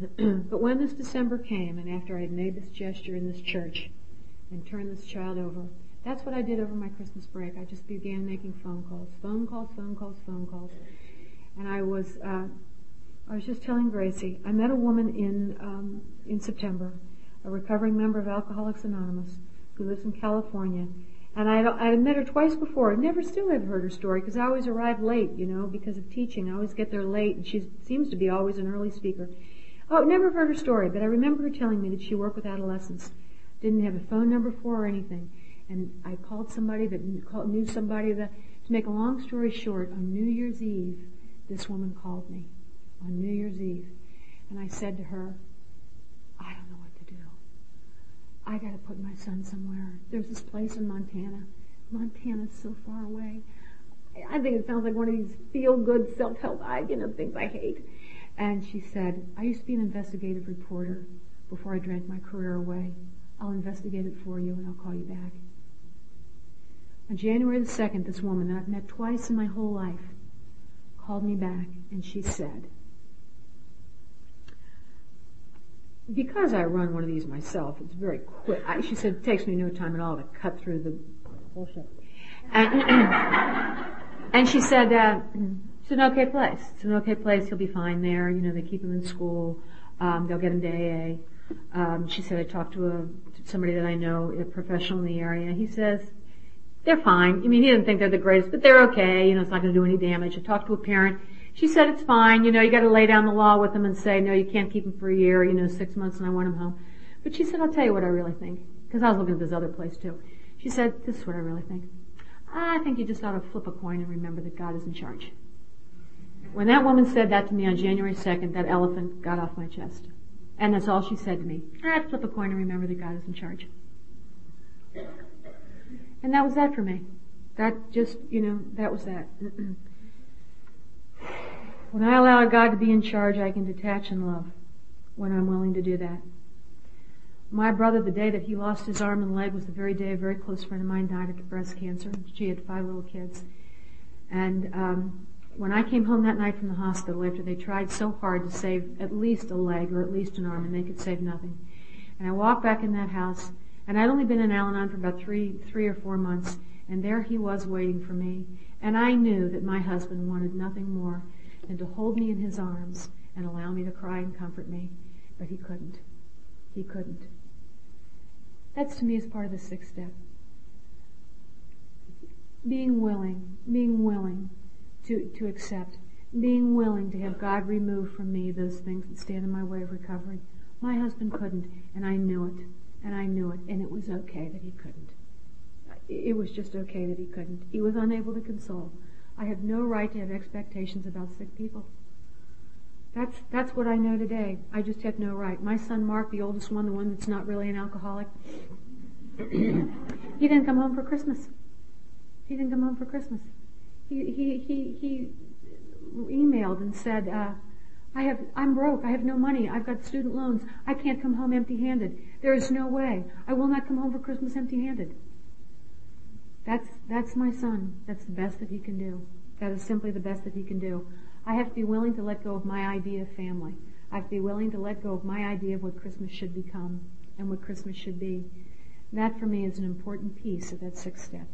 (clears throat) but when this December came, and after I had made this gesture in this church and turned this child over, that's what I did over my Christmas break. I just began making phone calls, phone calls, phone calls, phone calls. And I was, uh, I was just telling Gracie, I met a woman in, um, in September a recovering member of Alcoholics Anonymous who lives in California. And I, I'd met her twice before. I never still had heard her story because I always arrive late, you know, because of teaching. I always get there late, and she seems to be always an early speaker. Oh, never heard her story, but I remember her telling me that she worked with adolescents. Didn't have a phone number for or anything. And I called somebody that knew somebody that, to make a long story short, on New Year's Eve, this woman called me. On New Year's Eve. And I said to her, I don't know what to do. I gotta put my son somewhere. There's this place in Montana. Montana's so far away. I think it sounds like one of these feel-good self-help, I, you know, things I hate. And she said, I used to be an investigative reporter before I drank my career away. I'll investigate it for you and I'll call you back. On January the 2nd, this woman that I've met twice in my whole life called me back and she said, because I run one of these myself, it's very quick. I, she said, it takes me no time at all to cut through the bullshit. And, (clears throat) and she said, uh, it's an okay place. It's an okay place. He'll be fine there. You know, they keep him in school. Um, they'll get him to AA. Um, she said, I talked to a, somebody that I know, a professional in the area. He says, they're fine. I mean, he didn't think they're the greatest, but they're okay. You know, it's not going to do any damage. I talked to a parent. She said it's fine. You know, you got to lay down the law with them and say, no, you can't keep them for a year. You know, six months, and I want them home. But she said, I'll tell you what I really think, because I was looking at this other place too. She said, this is what I really think. I think you just ought to flip a coin and remember that God is in charge. When that woman said that to me on January 2nd, that elephant got off my chest. And that's all she said to me. I'd flip a coin and remember that God is in charge. And that was that for me. That just, you know, that was that. (clears throat) when I allow God to be in charge, I can detach and love when I'm willing to do that. My brother, the day that he lost his arm and leg was the very day a very close friend of mine died of breast cancer. She had five little kids. And um, when I came home that night from the hospital after they tried so hard to save at least a leg or at least an arm and they could save nothing. And I walked back in that house and I'd only been in Al-Anon for about three, three or four months and there he was waiting for me. And I knew that my husband wanted nothing more than to hold me in his arms and allow me to cry and comfort me. But he couldn't. He couldn't. That's to me is part of the sixth step. Being willing, being willing to, to accept, being willing to have God remove from me those things that stand in my way of recovery. My husband couldn't, and I knew it, and I knew it, and it was okay that he couldn't. It was just okay that he couldn't. He was unable to console. I have no right to have expectations about sick people. That's that's what I know today. I just have no right. My son Mark, the oldest one, the one that's not really an alcoholic, he didn't come home for Christmas. He didn't come home for Christmas. He he he he emailed and said, uh, "I have I'm broke. I have no money. I've got student loans. I can't come home empty-handed. There is no way. I will not come home for Christmas empty-handed." That's that's my son. That's the best that he can do. That is simply the best that he can do. I have to be willing to let go of my idea of family. I have to be willing to let go of my idea of what Christmas should become and what Christmas should be. That for me is an important piece of that sixth step.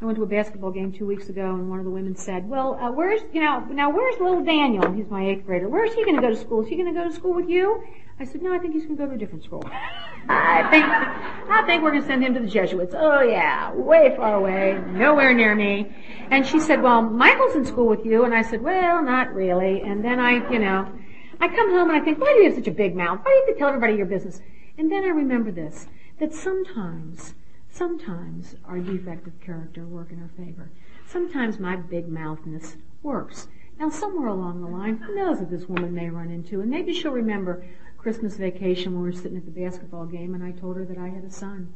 I went to a basketball game two weeks ago, and one of the women said, "Well, uh, where's you know now where's little Daniel? He's my eighth grader. Where's he going to go to school? Is he going to go to school with you?" I said, "No, I think he's going to go to a different school. (laughs) I think I think we're going to send him to the Jesuits. Oh yeah, way far away, nowhere near me." And she said, "Well, Michael's in school with you," and I said, "Well, not really." And then I, you know, I come home and I think, "Why do you have such a big mouth? Why do you have to tell everybody your business?" And then I remember this: that sometimes Sometimes our defective character work in our favor. Sometimes my big mouthness works. Now somewhere along the line, who knows what this woman may run into, and maybe she'll remember Christmas vacation when we were sitting at the basketball game and I told her that I had a son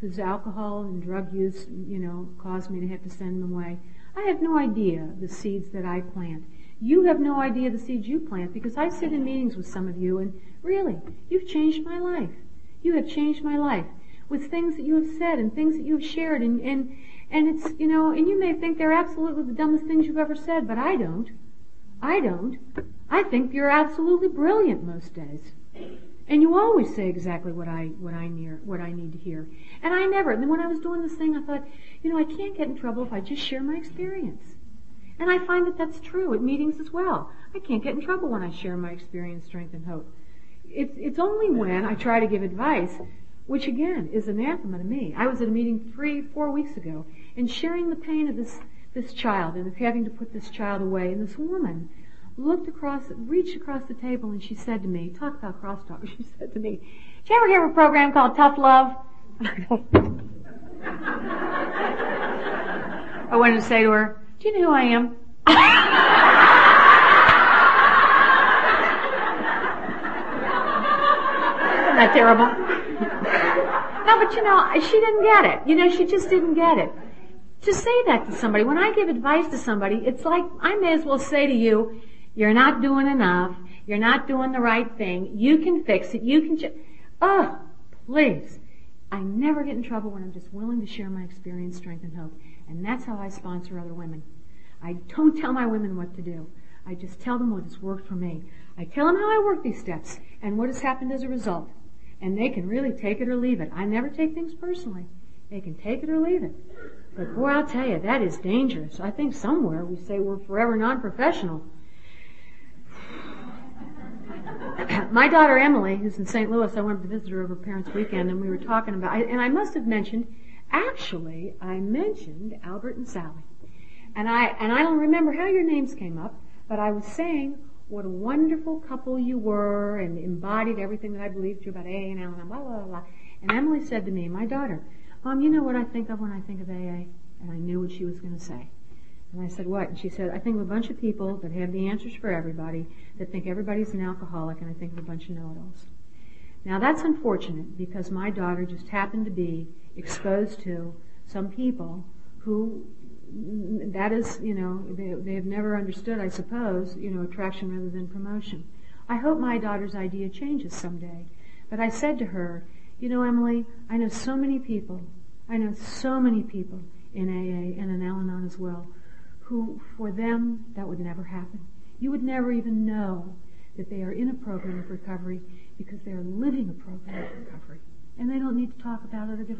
whose alcohol and drug use, you know, caused me to have to send him away. I have no idea the seeds that I plant. You have no idea the seeds you plant because I sit in meetings with some of you and really, you've changed my life. You have changed my life with things that you have said and things that you have shared and, and, and it's, you know, and you may think they're absolutely the dumbest things you've ever said, but I don't. I don't. I think you're absolutely brilliant most days. And you always say exactly what I what I near what I need to hear. And I never. And when I was doing this thing, I thought, you know, I can't get in trouble if I just share my experience. And I find that that's true at meetings as well. I can't get in trouble when I share my experience, strength, and hope. it's, it's only when I try to give advice, which again is anathema to me. I was at a meeting three, four weeks ago and sharing the pain of this, this child and of having to put this child away. And this woman looked across, reached across the table and she said to me, talk about crosstalk, (laughs) she said to me, did you ever hear of a program called Tough Love? (laughs) I wanted to say to her, do you know who I am? (laughs) Isn't that terrible? no, but you know, she didn't get it. You know, she just didn't get it. To say that to somebody, when I give advice to somebody, it's like I may as well say to you, you're not doing enough. You're not doing the right thing. You can fix it. You can. Ch- oh, please. I never get in trouble when I'm just willing to share my experience, strength, and hope. And that's how I sponsor other women. I don't tell my women what to do. I just tell them what has worked for me. I tell them how I work these steps and what has happened as a result. And they can really take it or leave it. I never take things personally. They can take it or leave it. But boy, I'll tell you, that is dangerous. I think somewhere we say we're forever non-professional. (coughs) My daughter Emily, who's in St. Louis, I went to visit her over Parents' Weekend, and we were talking about, and I must have mentioned, actually, I mentioned Albert and Sally. And I, and I don't remember how your names came up, but I was saying what a wonderful couple you were and embodied everything that I believed you about AA and Al-Anon, blah, blah, blah. And Emily said to me, my daughter, Mom, you know what I think of when I think of AA? And I knew what she was going to say. And I said, what? And she said, I think of a bunch of people that have the answers for everybody, that think everybody's an alcoholic, and I think of a bunch of know-it-alls. Now that's unfortunate because my daughter just happened to be exposed to some people who that is, you know, they, they have never understood, I suppose, you know, attraction rather than promotion. I hope my daughter's idea changes someday. But I said to her, you know, Emily, I know so many people, I know so many people in AA and in Al-Anon as well, who, for them, that would never happen. You would never even know that they are in a program of recovery because they are living a program of recovery. And they don't need to talk about it or give